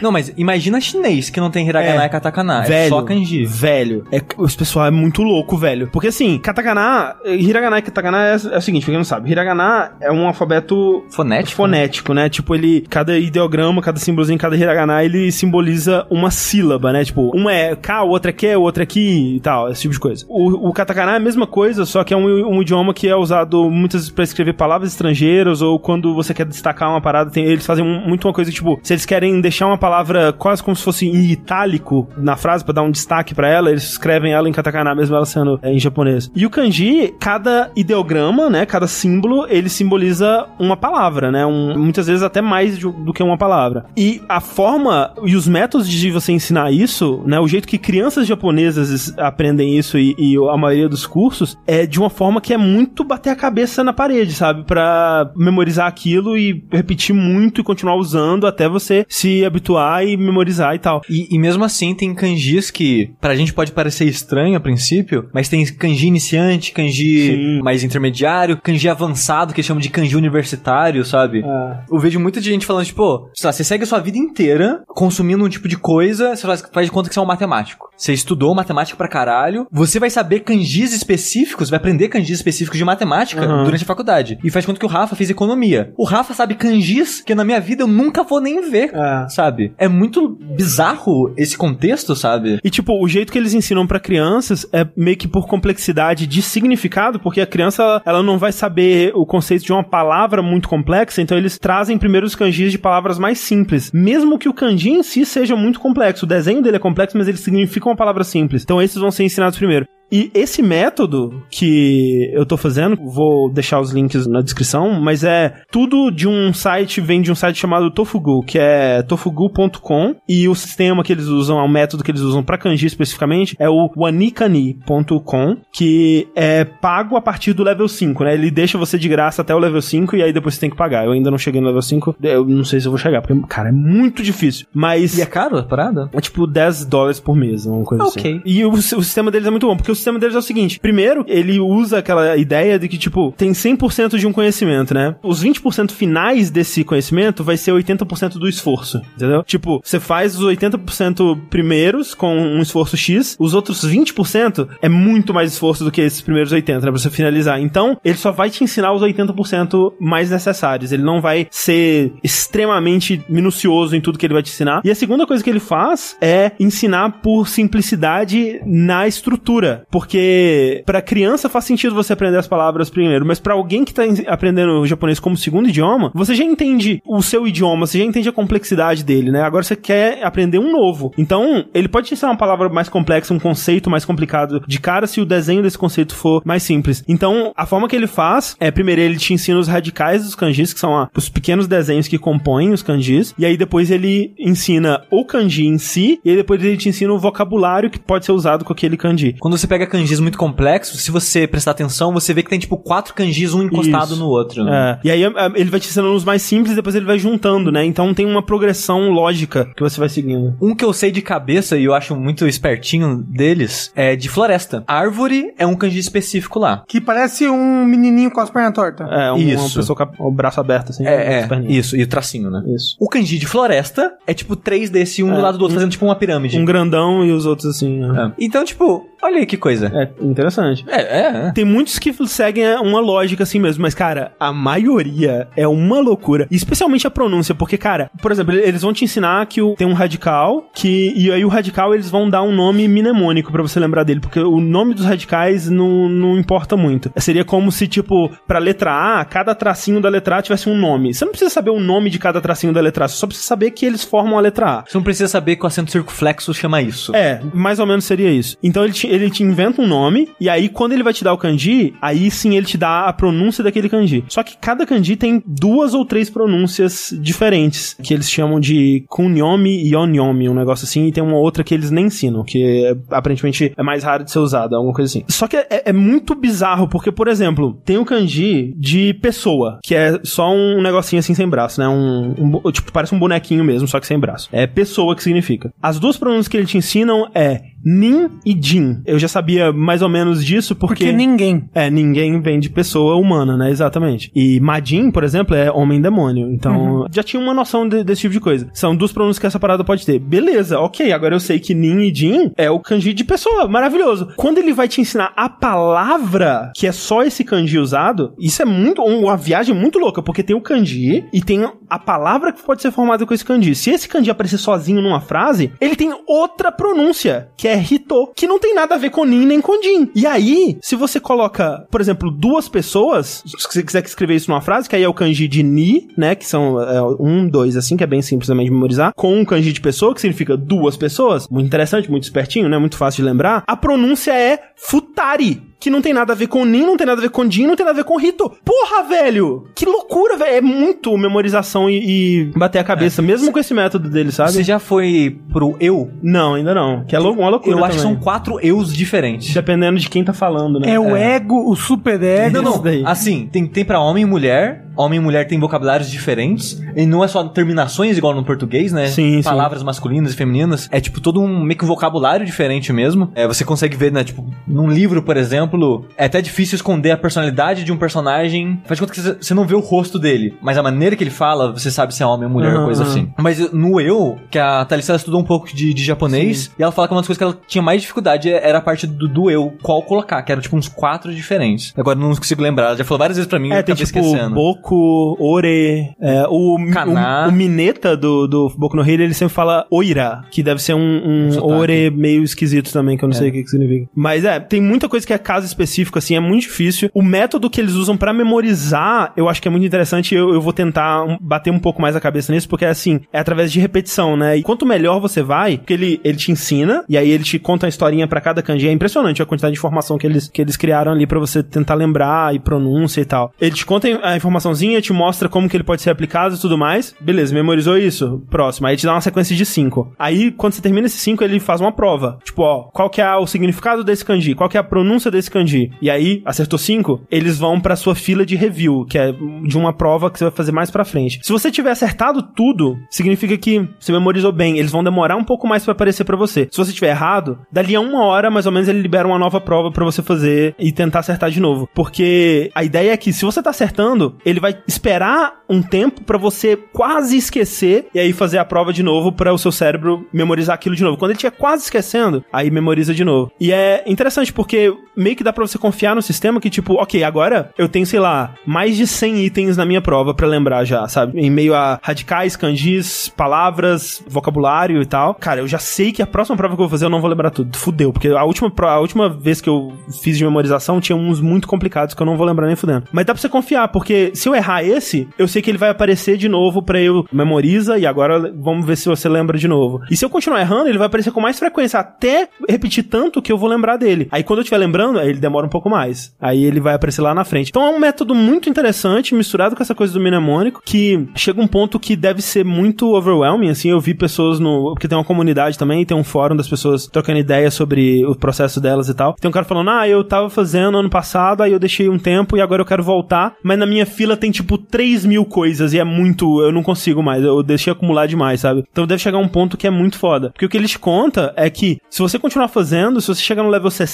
Não, mas imagina chinês que não tem hiragana É. e katakana. É velho, só kanji. Velho. É, esse pessoal é muito louco, velho. Porque assim, katakana, hiragana e katakana é, é o seguinte, pra quem não sabe, hiragana é um alfabeto Fonético? fonético, né? Tipo, ele, cada ideograma, cada símbolozinho, cada hiragana, ele simboliza uma sílaba, né? Tipo, um é K, o outro é que, o outro é ki e tal, esse tipo de coisa. O, o katakana é a mesma coisa, só que é um, um idioma que é usado muitas vezes pra escrever palavras estrangeiras ou quando você quer destacar uma parada, tem- eles fazem muito uma coisa, tipo, se eles querem deixar uma palavra quase como se fosse em itálico na frase pra dar um destaque pra ela, eles escrevem ela em katakana, mesmo ela sendo é, em japonês. E o kanji, cada ideograma, né, cada símbolo, ele simboliza uma palavra, né, um- muitas vezes até mais do, do que uma palavra. E a forma e os métodos de você ensinar isso, né, o jeito que crianças japonesas aprendem isso e, e a maioria dos cursos é de uma forma que é muito bater a cabeça na parede, sabe, Pra memorizar aquilo e repetir muito e continuar usando até você se habituar e memorizar e tal. E, e mesmo assim, tem kanjis que pra gente pode parecer estranho a princípio, mas tem kanji iniciante, kanji Sim. mais intermediário, kanji avançado, que chamam de kanji universitário, sabe? Eu vejo muita gente falando, tipo, sei lá, você segue a sua vida inteira consumindo um tipo de coisa, você faz, faz de conta que você é um matemático. Você estudou matemática pra caralho, você vai saber kanjis específicos, vai aprender kanjis específicos de matemática Aham. durante a faculdade. E faz conta que o Rafa fez economia. O Rafa sabe kanjis que na minha vida eu nunca vou nem ver, É. sabe? É muito bizarro esse contexto, sabe? E, tipo, o jeito que eles ensinam pra crianças é meio que por complexidade de significado, porque a criança, ela, ela não vai saber o conceito de uma palavra muito complexa, então eles trazem primeiro os kanjis de palavras mais simples. Mesmo que o kanji em si seja muito complexo, o desenho dele é complexo, mas ele significa uma palavra simples. Então esses vão ser ensinados primeiro. E esse método que eu tô fazendo, vou deixar os links na descrição, mas é tudo de um site, vem de um site chamado Tofugu, que é tofugu.com, e o sistema que eles usam, o método que eles usam pra kanji especificamente, é o wanikani.com, que é pago a partir do level 5, né? Ele deixa você de graça até o level 5 e aí depois você tem que pagar. Eu ainda não cheguei no level 5, eu não sei se eu vou chegar, porque, cara, é muito difícil. Mas... E é caro a parada? É tipo 10 dólares por mês, uma coisa Ok. assim. E o, o sistema deles é muito bom, porque o sistema deles é o seguinte: primeiro, ele usa aquela ideia de que, tipo, tem 100% de um conhecimento, né? Os 20% finais desse conhecimento vai ser 80% do esforço, entendeu? Tipo, você faz os 80% primeiros com um esforço X, os outros 20% é muito mais esforço do que esses primeiros 80%, né? Pra você finalizar. Então, ele só vai te ensinar os 80% mais necessários. Ele não vai ser extremamente minucioso em tudo que ele vai te ensinar. E a segunda coisa que ele faz é ensinar por simplicidade na estrutura. Porque pra criança faz sentido você aprender as palavras primeiro, mas pra alguém que tá en- aprendendo japonês como segundo idioma, você já entende o seu idioma, você já entende a complexidade dele, né? Agora você quer aprender um novo. Então, ele pode ensinar uma palavra mais complexa, um conceito mais complicado de cara se o desenho desse conceito for mais simples. Então, a forma que ele faz é, primeiro, ele te ensina os radicais dos kanjis, que são ah, os pequenos desenhos que compõem os kanjis, e aí depois ele ensina o kanji em si, e aí depois ele te ensina o vocabulário que pode ser usado com aquele kanji. Quando você pega kanjis muito complexos, se você prestar atenção, você vê que tem tipo quatro kanjis, um encostado Isso. no outro. né? É. E aí é, ele vai te ensinando os mais simples e depois ele vai juntando, né? Então tem uma progressão lógica que você vai seguindo. Um que eu sei de cabeça e eu acho muito espertinho deles é de floresta. Árvore é um kanji específico lá. Que parece um menininho com as pernas tortas. É, um, uma Isso. pessoa com o braço aberto, assim. É, as é, perninhas. isso, e o tracinho, né? Isso. O kanji de floresta é tipo três desse um É, do lado do outro, fazendo tipo uma pirâmide. Um grandão e os outros assim. né? É. Então, tipo, olha aí que coisa. É interessante. É, é. é. Tem muitos que seguem uma lógica assim mesmo, mas, cara, a maioria é uma loucura. Especialmente a pronúncia, porque, cara, por exemplo, eles vão te ensinar que o- tem um radical, que e aí o radical eles vão dar um nome mnemônico pra você lembrar dele, porque o nome dos radicais não, não importa muito. Seria como se, tipo, pra letra A, cada tracinho da letra A tivesse um nome. Você não precisa saber o nome de cada tracinho da letra A, você só precisa saber que eles formam a letra A. Você não precisa saber que o acento circunflexo chama isso. É, mais ou menos seria isso. Então ele te, ele te inventa um nome, e aí quando ele vai te dar o kanji, aí sim ele te dá a pronúncia daquele kanji. Só que cada kanji tem duas ou três pronúncias diferentes, que eles chamam de kunyomi e onyomi, um negócio assim, e tem uma outra que eles nem ensinam, que é, aparentemente é mais raro de ser usada, alguma coisa assim. Só que é, é muito bizarro, porque, por exemplo, tem o kanji de pessoa, que é só um negocinho assim sem braço, né? Um, um tipo, parece um bonequinho mesmo, só que sem braço. É pessoa que significa. As duas pronúncias que ele te ensinam é Nin e Jin. Eu já sabia mais ou menos disso porque... Porque ninguém. É, ninguém vem de pessoa humana, né? Exatamente. E Majin, por exemplo, é homem-demônio. Então, já tinha uma noção de- desse tipo de coisa. São duas pronúncias que essa parada pode ter. Beleza, ok. Agora eu sei que Nin e Jin é o kanji de pessoa. Maravilhoso. Quando ele vai te ensinar a palavra, que é só esse kanji usado, isso é muito uma viagem muito louca, porque tem o kanji e tem a palavra que pode ser formada com esse kanji. Se esse kanji aparecer sozinho numa frase, ele tem outra pronúncia, que é hito, que não tem nada a ver com nin nem com jin. E aí, se você coloca, por exemplo, duas pessoas, se você quiser escrever isso numa frase, que aí é o kanji de ni, né, que são é, um, dois, assim, que é bem simples também de memorizar, com um kanji de pessoa, que significa duas pessoas, muito interessante, muito espertinho, né, muito fácil de lembrar, a pronúncia é futari. Que não tem nada a ver com Nin, não tem nada a ver com Jin, não tem nada a ver com Rito. Porra, velho! Que loucura, velho! É muito memorização e, e bater a cabeça, mesmo com esse método dele, sabe? Você já foi pro eu? Não, ainda não. Que é lou- uma loucura Eu acho que são também. quatro eus diferentes. Dependendo de quem tá falando, né? É o ego, o super ego. Não, não. Daí. Assim, tem, tem pra homem e mulher. Homem e mulher tem vocabulários diferentes. E não é só terminações igual no português, né? Sim, sim. Palavras masculinas e femininas. É tipo todo um meio que um vocabulário diferente mesmo. É, você consegue ver, né? Tipo, num livro, por exemplo, é até difícil esconder a personalidade de um personagem. Faz de conta que você- não vê o rosto dele. Mas a maneira que ele fala, você sabe se é homem ou mulher, Aham, coisa assim. Mas no eu, que a Thalissa estudou um pouco de, de japonês, e ela fala que uma das coisas que ela tinha mais dificuldade era a parte do, do eu, qual colocar, que era tipo uns quatro diferentes. Agora não consigo lembrar, ela já falou várias vezes pra mim, É, tem tipo esquecendo. Boku, Ore, é, o, Kaná. o, o Mineta do, do Boku no Hero, ele sempre fala Oira, que deve ser um, um. Ore meio esquisito também, que eu não sei o que, que significa. Mas é, tem muita coisa que é caso específico, assim, é muito difícil. O método que eles usam pra memorizar, eu acho que é muito interessante, eu, eu vou tentar bater um pouco mais a cabeça nisso, porque assim, é através de repetição, né? E quanto melhor você vai, porque ele, ele te ensina, e aí ele te conta a historinha pra cada kanji, é impressionante a quantidade de informação que eles, que eles criaram ali pra você tentar lembrar e pronúncia e tal. Ele te conta a informaçãozinha, te mostra como que ele pode ser aplicado e tudo mais. Beleza, memorizou isso? Próximo. Aí te dá uma sequência de cinco. Aí, quando você termina esses cinco, ele faz uma prova. Tipo, ó, qual que é o significado desse kanji? Qual que é a pronúncia desse kanji? E aí, acertou cinco, eles vão pra sua fila de review, que é de uma prova que você vai fazer mais pra frente. Se você tiver acertado tudo, significa que você memorizou bem. Eles vão demorar um pouco mais pra aparecer pra você. Se você tiver errado, dali a uma hora, mais ou menos, ele libera uma nova prova pra você fazer e tentar acertar de novo. Porque a ideia é que se você tá acertando, ele vai esperar um tempo pra você quase esquecer e aí fazer a prova de novo pra o seu cérebro memorizar aquilo de novo. Quando ele estiver quase esquecendo, aí memoriza de novo. E é interessante porque meio que dá pra você confiar no sistema que tipo, OK, agora eu tenho, sei lá, mais de 100 itens na minha prova pra lembrar já, sabe? Em meio a radicais, kanjis, palavras, vocabulário e tal. Cara, eu já sei que a próxima prova que eu vou fazer eu não vou lembrar tudo. Fudeu, porque a última, a última vez que eu fiz de memorização tinha uns muito complicados que eu não vou lembrar nem fudendo. Mas dá pra você confiar, porque se eu errar esse, eu sei que ele vai aparecer de novo pra eu memoriza e agora vamos ver se você lembra de novo. E se eu continuar errando, ele vai aparecer com mais frequência até repetir tanto que eu vou lembrar dele. Aí quando eu estiver lembrando, aí ele demora um pouco mais. Aí ele vai aparecer lá na frente. Então é um método muito interessante, misturado com essa coisa do mnemônico, que chega um ponto que deve ser muito overwhelming, assim, eu vi pessoas no... Porque tem uma comunidade também, tem um fórum das pessoas trocando ideias sobre o processo delas e tal. Tem um cara falando, ah, eu tava fazendo ano passado, aí eu deixei um tempo e agora eu quero voltar, mas na minha fila tem tipo 3 mil coisas e é muito. Eu não consigo mais. Eu deixei acumular demais, sabe? Então deve chegar um ponto que é muito foda. Porque o que eles contam é que se você continuar fazendo, se você chegar no level 60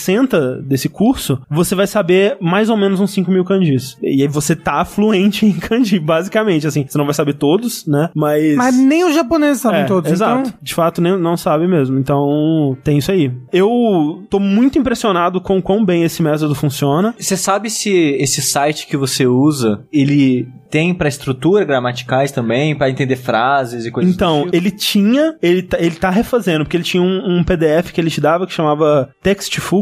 desse curso, você vai saber mais ou menos uns 5 mil kanjis. E aí você tá fluente em kanji, basicamente. Assim, você não vai saber todos, né? Mas. Mas nem os japoneses sabem É, todos. Exato. Então, De fato, nem, não sabe mesmo. Então, tem isso aí. Eu tô muito impressionado com quão bem esse método funciona. Você sabe se esse site que você usa, ele tem pra estrutura gramaticais também, pra entender frases e coisas Então, do tipo? ele tinha, ele, tá- ele tá refazendo, porque ele tinha um, um PDF que ele te dava que chamava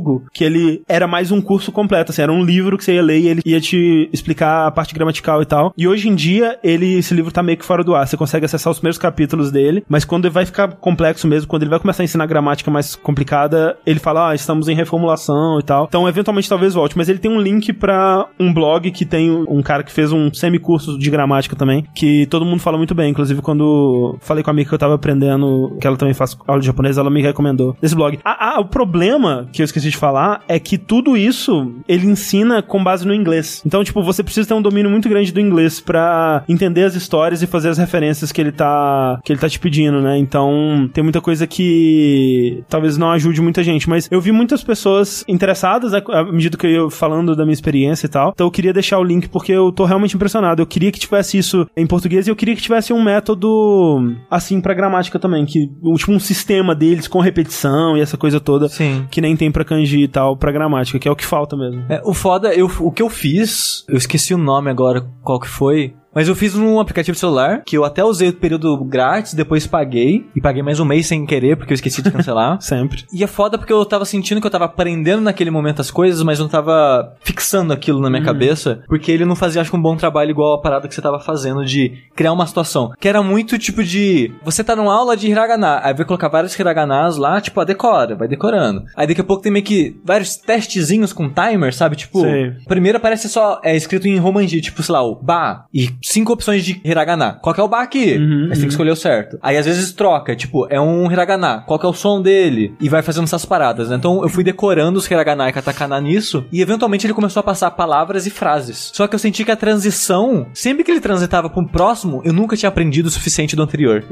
Textfugo, que ele era mais um curso completo, assim, era um livro que você ia ler e ele ia te explicar a parte gramatical e tal. E hoje em dia, ele, esse livro tá meio que fora do ar, você consegue acessar os primeiros capítulos dele, mas quando vai ficar complexo mesmo, quando ele vai começar a ensinar gramática mais complicada, ele fala, ah, estamos em reformulação e tal. Então, eventualmente, talvez volte, mas ele tem um link pra um blog que tem um cara que fez um semicurso de gramática também, que todo mundo fala muito bem. Inclusive, quando falei com a amiga que eu tava aprendendo, que ela também faz aula de japonês, ela me recomendou esse blog. Ah, ah, o problema que eu esqueci de falar é que tudo isso ele ensina com base no inglês. Então, tipo, você precisa ter um domínio muito grande do inglês pra entender as histórias e fazer as referências que ele tá que ele tá te pedindo, né? Então, tem muita coisa que talvez não ajude muita gente, mas eu vi muitas pessoas interessadas né, à medida que eu ia falando da minha experiência e tal. Então, eu queria deixar o link porque eu tô realmente impressionado. Eu queria que tivesse isso em português e eu queria que tivesse um método assim pra gramática também, que tipo um sistema deles com repetição e essa coisa toda Sim. que nem tem pra kanji e tal, pra gramática, que é o que falta mesmo. É, o foda, eu, o que eu fiz, eu esqueci o nome agora, qual que foi. Mas eu fiz num aplicativo celular, que eu até usei o período grátis, depois paguei. E paguei mais um mês sem querer, porque eu esqueci de cancelar. [laughs] Sempre. E é foda porque eu tava sentindo que eu tava aprendendo naquele momento as coisas, mas não tava fixando aquilo na minha cabeça. Porque ele não fazia, acho que, um bom trabalho igual a parada que você tava fazendo de criar uma situação. Que era muito tipo de. Você tá numa aula de hiragana, aí vai colocar vários hiraganas lá, tipo, a decora, vai decorando. Aí daqui a pouco tem meio que vários testezinhos com timer, sabe? Tipo, Sei. primeiro aparece só, é escrito em romanji, tipo, sei lá, o ba, e cinco opções de hiragana. Qual que é o ba aqui? Uhum, Aí você tem que escolher o certo. Aí às vezes troca, tipo, é um hiragana, qual que é o som dele? E vai fazendo essas paradas, né? Então eu fui decorando os hiragana e katakana nisso, e eventualmente ele começou a passar palavras e frases. Só que eu senti que a transição, sempre que ele transitava para um próximo, eu nunca tinha aprendido o suficiente do anterior.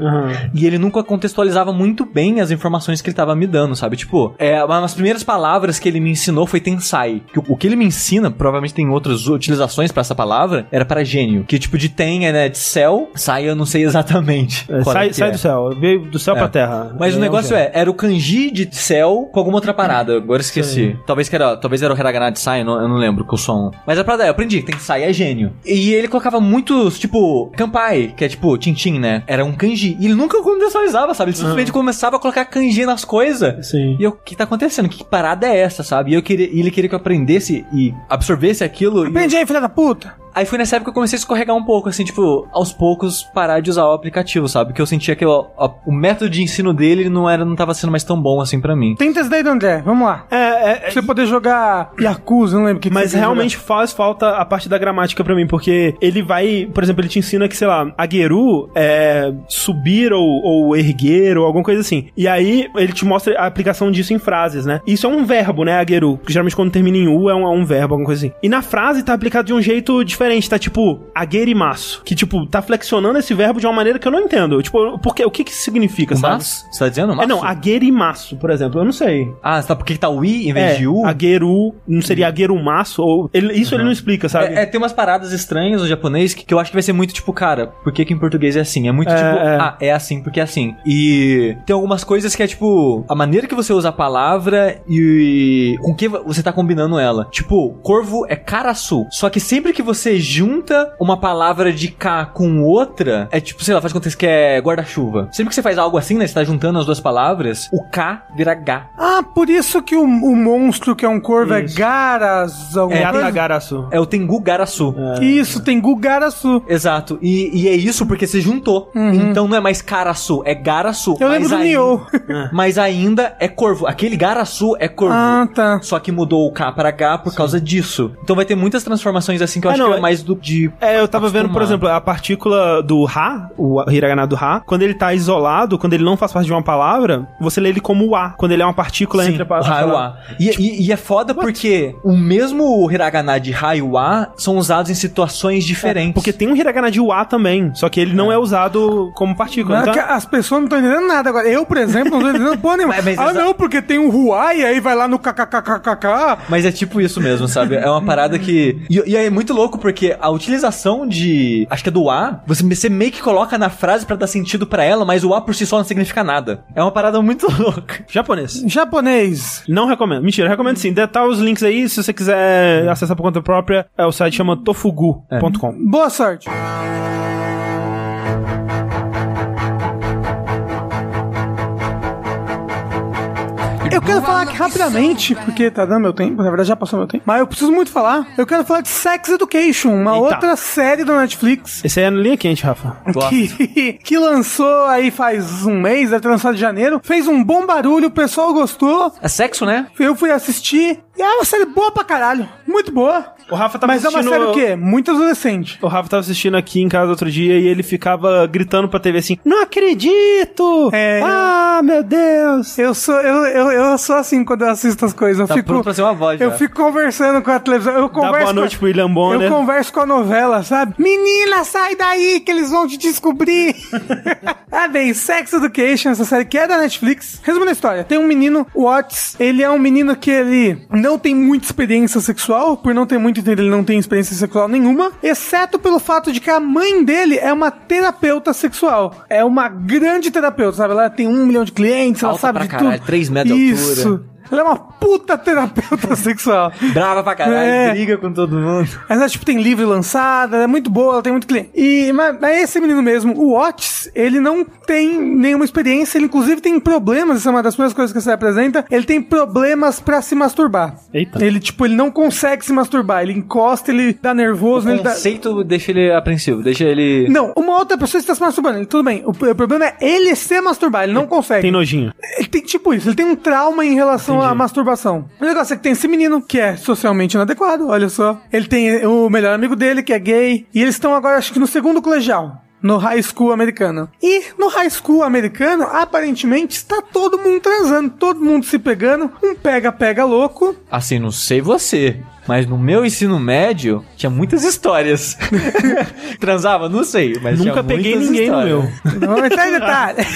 E ele nunca contextualizava muito bem as informações que ele tava me dando, sabe? Tipo, é, uma das primeiras palavras que ele me ensinou foi tensai. Que o, o que ele me ensina, provavelmente tem outras utilizações pra essa palavra, era para gênio. Que tipo de tem é, né, de céu, sai eu não sei exatamente. É, qual é sai que sai é. do céu, veio do céu É. pra terra. Mas o negócio é, era o kanji de céu com alguma outra parada. Agora esqueci. Talvez que era, talvez era o hiragana de sai, eu não, eu não lembro que o som. Mas a parada é, eu aprendi, tem sai é gênio. E ele colocava muitos, tipo, kampai, que é tipo tintim, né? Era um kanji. E ele nunca contextualizava, sabe? Ele simplesmente começava a colocar kanji nas coisas. Sim. E eu, o que tá acontecendo? Que parada é essa, sabe? E eu queria, e ele queria que eu aprendesse e absorvesse aquilo. e- Aprende aí, filha da puta. Aí foi nessa época que eu comecei a escorregar um pouco, assim, tipo, aos poucos parar de usar o aplicativo, sabe? Porque eu sentia que o, o método de ensino dele não era, não tava sendo mais tão bom assim pra mim. Tenta esse daí do André, vamos lá. É, é, Pra você poder jogar Yakuza, não lembro o que que Mas quer realmente faz falta a parte da gramática pra mim, porque ele vai, por exemplo, ele te ensina que, sei lá, agueru é subir ou, ou erguer ou alguma coisa assim. E aí ele te mostra a aplicação disso em frases, né? Isso é um verbo, né, agueru? Que geralmente quando termina em u é um, é um verbo, alguma coisa assim. E na frase tá aplicado de um jeito diferente, tá tipo aguerimaço, que tipo tá flexionando esse verbo de uma maneira que eu não entendo. Tipo, porque o que que significa, sabe? mas? Você tá dizendo? É Maço? não, aguerimaço, por exemplo, eu não sei. Ah, tá porque tá o i em vez É, de u? agueru, não seria aguerumaço ou ele- isso ele não explica, sabe? É, é, tem umas paradas estranhas no japonês que, que eu acho que vai ser muito tipo, cara, por que, que em português é assim? É muito É, tipo, é. ah, é assim porque é assim. E tem algumas coisas que é tipo, a maneira que você usa a palavra e com que você tá combinando ela. Tipo, corvo é karasu. Só que sempre que você junta uma palavra de K com outra, é tipo, sei lá, faz contexto que é guarda-chuva. Sempre que você faz algo assim, né, você tá juntando as duas palavras, o K vira G. Ah, por isso que o, o monstro que é um corvo é Isso. Garas. alguma É? Atagaraçu. É o Tengu Garasu. Isso, tem Gugarasu. Exato. E, e é isso porque você juntou. Então não é mais Karasu, é Garasu. Uhum. Eu lembro mas do aí- Nioh. Mas ainda é corvo. Aquele Garasu é corvo. Ah, tá. Só que mudou o K para H por causa disso. Então vai ter muitas transformações assim que eu Ah, acho não, que é é- mais do de. É, eu tava vendo, por exemplo, a partícula do Ha, o hiragana do Ha, quando ele tá isolado, quando ele não faz parte de uma palavra, você lê ele como o A. Quando ele é uma partícula Sim, entre a o Ha é o palavra. A. E, e- e é foda porque o mesmo hiragana de Ra e Wa são usados em situações diferentes. Porque tem um hiragana de wa também, só que ele não é usado como partícula. Não, Então, que As pessoas não estão entendendo nada agora. Eu, por exemplo, não tô entendendo porra nenhuma. [laughs] Mas- mas ah, não, porque tem um Huawei, aí vai lá no kkkkkk. Mas é tipo isso mesmo, sabe? É uma parada que. E, e é muito louco porque a utilização de. Acho que é do A, você, você meio que coloca na frase pra dar sentido pra ela, mas o A por si só não significa nada. É uma parada muito [laughs] louca. japonês. Japonês. Não recomendo. Mentira, recomendo sim. Detalhe os links aí, se você quiser acessar por conta própria, é o site chama tofugu.com. Boa sorte. Eu quero falar aqui rapidamente, porque tá dando meu tempo, na verdade já passou meu tempo, mas eu preciso muito falar. Eu quero falar de Sex Education, uma Eita. outra série da Netflix Esse aí é na linha quente, Rafa. que, [laughs] que lançou aí faz um mês, deve ter lançado em janeiro. Fez um bom barulho, o pessoal gostou. É sexo, né? Eu fui assistir e é uma série boa pra caralho. Muito boa. O Rafa tava Mas é uma assistindo... série o quê? Muito adolescente. O Rafa tava assistindo aqui em casa outro dia e ele ficava gritando pra TV assim: Não acredito! É. Ah, meu Deus! Eu sou, eu, eu, eu sou assim quando eu assisto as coisas. Eu Tá fico, pronto pra ser uma voz Eu já. fico conversando com a televisão. Eu Dá converso boa com noite a- pro William Bonner. Eu converso com a novela, sabe? Menina, sai daí que eles vão te descobrir. [laughs] ah, bem, Sex Education, essa série que é da Netflix. Resumindo a história, tem um menino, Watts, ele é um menino que ele não tem muita experiência sexual, por não ter muito entender, ele não tem experiência sexual nenhuma, exceto pelo fato de que a mãe dele é uma terapeuta sexual. É uma grande terapeuta, sabe? Ela tem um milhão de clientes, ela Alta sabe pra de caralho, tudo. três metros de Isso. altura. Ela é uma puta terapeuta [laughs] sexual. Brava pra caralho, É. briga com todo mundo. Ela, tipo, tem livro lançado, ela é muito boa, ela tem muito cliente. E, mas, mas esse menino mesmo, o Watts, ele não tem nenhuma experiência, ele inclusive tem problemas, essa é uma das primeiras coisas que você apresenta, ele tem problemas pra se masturbar. Eita. Ele, tipo, ele não consegue se masturbar, ele encosta, ele dá nervoso, O ele dá... conceito deixa ele apreensivo, deixa ele. Não, uma outra pessoa está se masturbando, ele- tudo bem. O, o problema é ele se masturbar, ele não consegue. Tem nojinho. Ele tem tipo isso, ele tem um trauma em relação à masturbação. O negócio é que tem esse menino que é socialmente inadequado, olha só. Ele tem o melhor amigo dele, que é gay, e eles estão agora, acho que no segundo colegial. No high school americano. E no high school americano, aparentemente, está todo mundo transando, todo mundo se pegando, um pega-pega louco. Assim, não sei você, mas no meu ensino médio tinha muitas histórias. [laughs] Transava? Não sei, mas Nunca tinha peguei ninguém no histórias. meu. Não vou entrar em detalhe.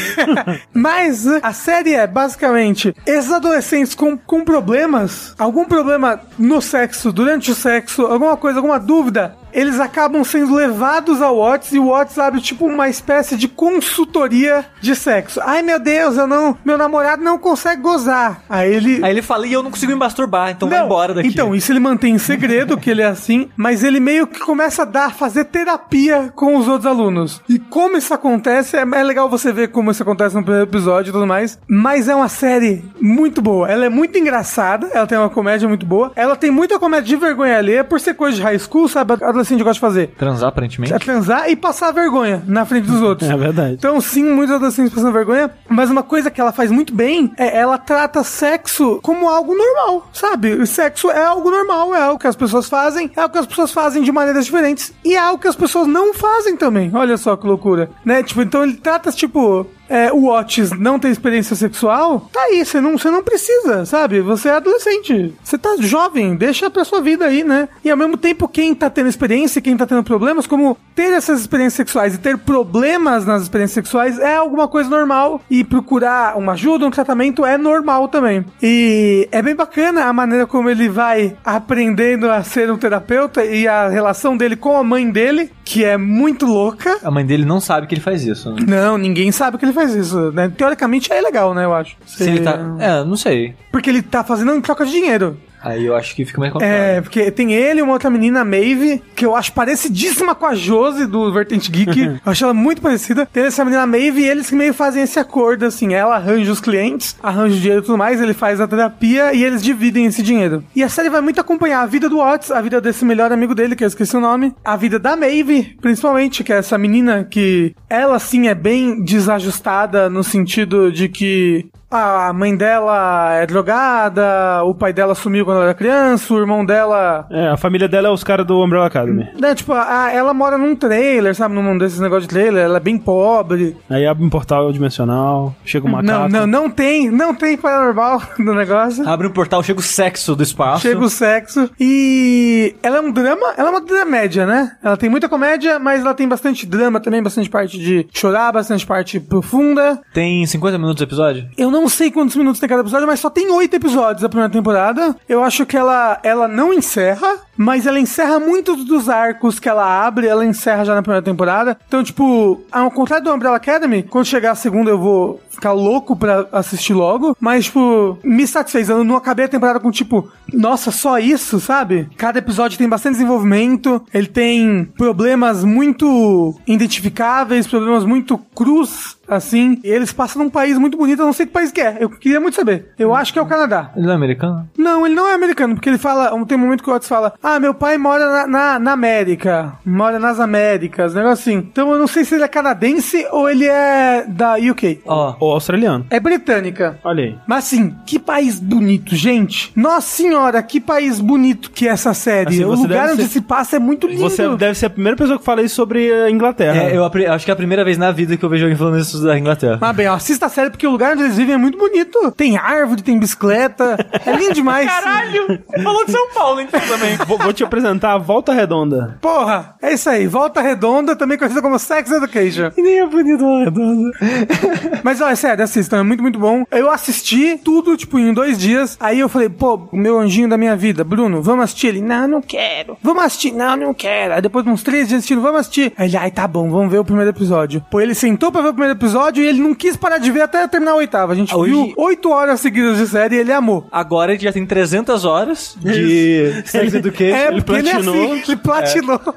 Mas uh, a série é basicamente esses adolescentes com, com problemas, algum problema no sexo, durante o sexo, alguma coisa, alguma dúvida, eles acabam sendo levados ao Whats e o Whats abre tipo uma espécie de consultoria de sexo. Ai meu Deus, eu não, meu namorado não consegue gozar. Aí ele Aí ele fala, e eu não consigo me masturbar, então vai não, embora daqui. Então, isso ele mantém em segredo, que ele é assim, mas ele meio que começa a dar, fazer terapia com os outros alunos. E como isso acontece, é, é legal você ver como isso acontece no primeiro episódio e tudo mais. Mas é uma série muito boa. Ela é muito engraçada, ela tem uma comédia muito boa. Ela tem muita comédia de vergonha alheia, por ser coisa de high school, sabe? Adolescente gosta de fazer. Transar, aparentemente. É transar e passar vergonha na frente dos outros. [laughs] É verdade. Então, sim, muitos adolescentes passando vergonha, mas uma coisa que ela faz muito bem é ela trata sexo como algo normal, sabe? O sexo é algo normal, é algo que as pessoas fazem, é algo que as pessoas fazem de maneiras diferentes e é algo que as pessoas não fazem também. Olha só que loucura, né? Tipo, então ele trata tipo é, o Otis não ter experiência sexual, tá aí, você não, não precisa, sabe? Você é adolescente, você tá jovem, deixa pra sua vida aí, né? E ao mesmo tempo, quem tá tendo experiência, quem tá tendo problemas, como ter essas experiências sexuais e ter problemas nas experiências sexuais é alguma coisa normal e procurar uma ajuda, um tratamento é normal também. E é bem bacana a maneira como ele vai aprendendo a ser um terapeuta e a relação dele com a mãe dele, que é muito louca. A mãe dele não sabe que ele faz isso. Né? Não, ninguém sabe que ele faz isso, né? Teoricamente é legal, né, eu acho. Se ele tá. É, não sei. Porque ele tá fazendo em troca de dinheiro. Aí eu acho que fica mais complicado. É, porque tem ele e uma outra menina, a Maeve, que eu acho parecidíssima com a Josie do Vertente Geek. [laughs] eu acho ela muito parecida. Tem essa menina Maeve e eles que meio fazem esse acordo, assim. Ela arranja os clientes, arranja o dinheiro e tudo mais, ele faz a terapia e eles dividem esse dinheiro. E a série vai muito acompanhar a vida do Otis, a vida desse melhor amigo dele, que eu esqueci o nome, a vida da Maeve, principalmente, que é essa menina que ela, sim, é bem desajustada no sentido de que a mãe dela é drogada, o pai dela sumiu quando ela era criança, o irmão dela. É, a família dela é os caras do Umbrella Academy. Né, tipo, a- ela mora num trailer, sabe? Num desses negócios de trailer, ela é bem pobre. Aí abre um portal dimensional, chega um macaco. Não, não, não tem, não tem paranormal [laughs] no negócio. Abre um portal, chega o sexo do espaço. Chega o sexo. E ela é um drama, ela é uma dramédia, né? Ela tem muita comédia, mas ela tem bastante drama também, bastante parte de chorar, bastante parte profunda. Tem 50 minutos do episódio? Eu não sei quantos minutos tem cada episódio, mas só tem oito episódios da primeira temporada. Eu acho que ela, ela não encerra, mas ela encerra muitos dos arcos que ela abre, ela encerra já na primeira temporada. Então, tipo, ao contrário do Umbrella Academy, quando chegar a segunda eu vou ficar louco pra assistir logo, mas, tipo, me satisfez. Eu não acabei a temporada com, tipo, nossa, só isso, sabe? Cada episódio tem bastante desenvolvimento, ele tem problemas muito identificáveis, problemas muito crus, assim. E eles passam num país muito bonito, eu não sei que país que é. Eu queria muito saber. Eu acho que é o Canadá. Ele não é americano? Não, ele não é americano, porque ele fala. Tem um momento que o Otis fala: Ah, meu pai mora na, na, na América, mora nas Américas, um negócio assim. Então eu não sei se ele é canadense ou ele é da UK. Ó, Ou australiano. É britânica. Olha aí. Mas assim, que país bonito, gente. Nossa senhora, que país bonito que é essa série. Assim, o lugar onde ser- se passa é muito lindo. Você deve ser a primeira pessoa que fala isso sobre a Inglaterra. é, eu acho que é a primeira vez na vida que eu vejo alguém falando isso da Inglaterra. Mas bem, ó, assista a série porque o lugar onde eles vivem é muito bonito. Tem árvore, tem bicicleta. É lindo demais. Caralho! Falou de São Paulo, então, também. [laughs] Vou, vou te apresentar a Volta Redonda. Porra, é isso aí. Volta Redonda, também conhecida como Sex Education. E nem é bonito uma redonda. [laughs] Mas, ó, é sério, assistam, é muito, muito bom. Eu assisti tudo, tipo, em dois dias. Aí eu falei, pô, o meu anjinho da minha vida, Bruno, vamos assistir? Ele, não, não quero. Vamos assistir? Não, não quero. Aí depois de uns três dias assistindo, vamos assistir. Aí ele, ai, tá bom, vamos ver o primeiro episódio. Pô, ele sentou pra ver o primeiro episódio e ele não quis parar de ver até terminar o oitavo. A gente Hoje- viu oito horas seguidas de série e ele amou. Agora ele já tem 300 horas de Sex Education. É, ele porque ele é platinou. assim, ele platinou. [laughs]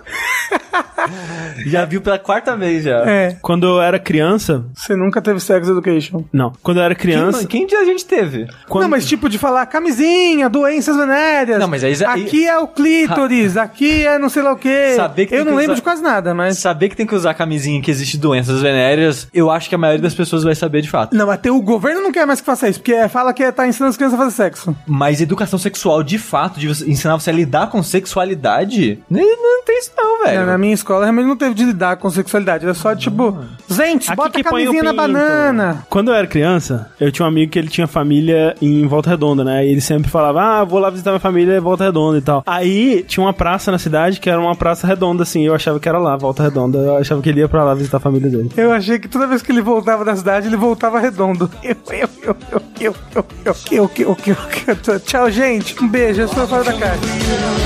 Já viu pela quarta vez já. É. Quando eu era criança. Você nunca teve Sex Education. Não. Quando eu era criança. Quem, quem a gente teve? Quando... Não, mas tipo de falar camisinha, doenças venéreas. Não, mas aí- Aqui é o clítoris, aqui é não sei lá o quê. Saber que Eu não que lembro usar- de quase nada, mas. Saber que tem que usar camisinha que existe doenças venéreas, eu acho que a maioria das pessoas vai saber de fato. Não, até o governo não quer mais que faça isso, porque fala que tá ensinando as crianças a fazer sexo. Mas educação sexual, de fato, de ensinar você a lidar com sexualidade, não, não tem isso não, velho. Na, na minha escola realmente não teve de lidar com sexualidade. Era só tipo, gente, Aqui bota a camisinha na banana. Quando eu era criança, eu tinha um amigo que ele tinha família em Volta Redonda, né? E ele sempre falava, ah, vou lá visitar minha família em Volta Redonda e tal. Aí tinha uma praça na cidade que era uma praça redonda, assim. Eu achava que era lá, Volta Redonda. Eu achava que ele ia pra lá visitar a família dele. Eu achei que toda vez que ele voltava da cidade, ele voltava redondo. Eu, eu, eu, eu, eu, eu, eu, eu, eu, eu, eu, eu. Tchau, gente. Um beijo. Eu sou fora da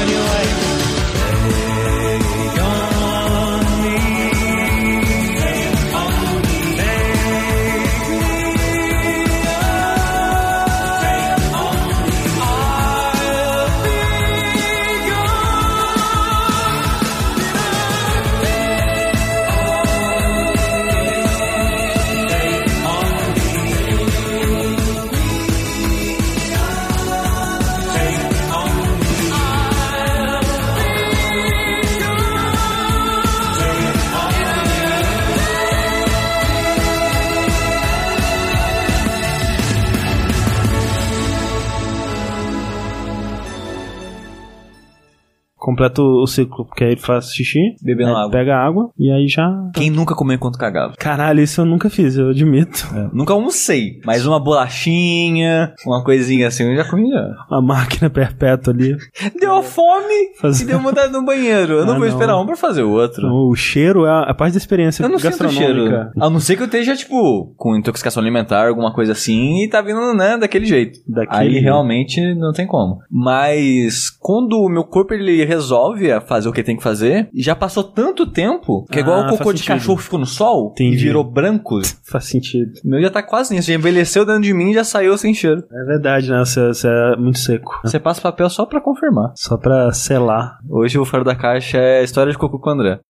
anyway. Completa o o ciclo, porque aí ele faz xixi, Bebendo água. pega água e aí já. Quem nunca comeu enquanto cagava? Caralho, isso eu nunca fiz, eu admito. Nunca almocei, mas uma bolachinha, uma coisinha assim, eu já comi já. Uma máquina perpétua ali. [laughs] Deu fome Faz- e deu vontade no banheiro. Eu não Ah, vou não. esperar um pra fazer o outro. Então, o cheiro é a, a parte da experiência Eu não sinto gastronômica. cheiro. A não ser que eu esteja, tipo, com intoxicação alimentar, alguma coisa assim, e tá vindo, né, daquele jeito. Daquele Aí realmente não tem como. Mas quando o meu corpo ele resolve a fazer o que tem que fazer, e já passou tanto tempo, que é igual Ah, o cocô de sentido. cachorro ficou no sol Entendi. e virou branco. [laughs] Faz sentido. Meu já tá quase nisso, já envelheceu dentro de mim e já saiu sem cheiro. É verdade, né? Você, você é muito seco. Você passa papel só pra confirmar. Só pra selar. Hoje o Fora da Caixa é história de cocô com o André.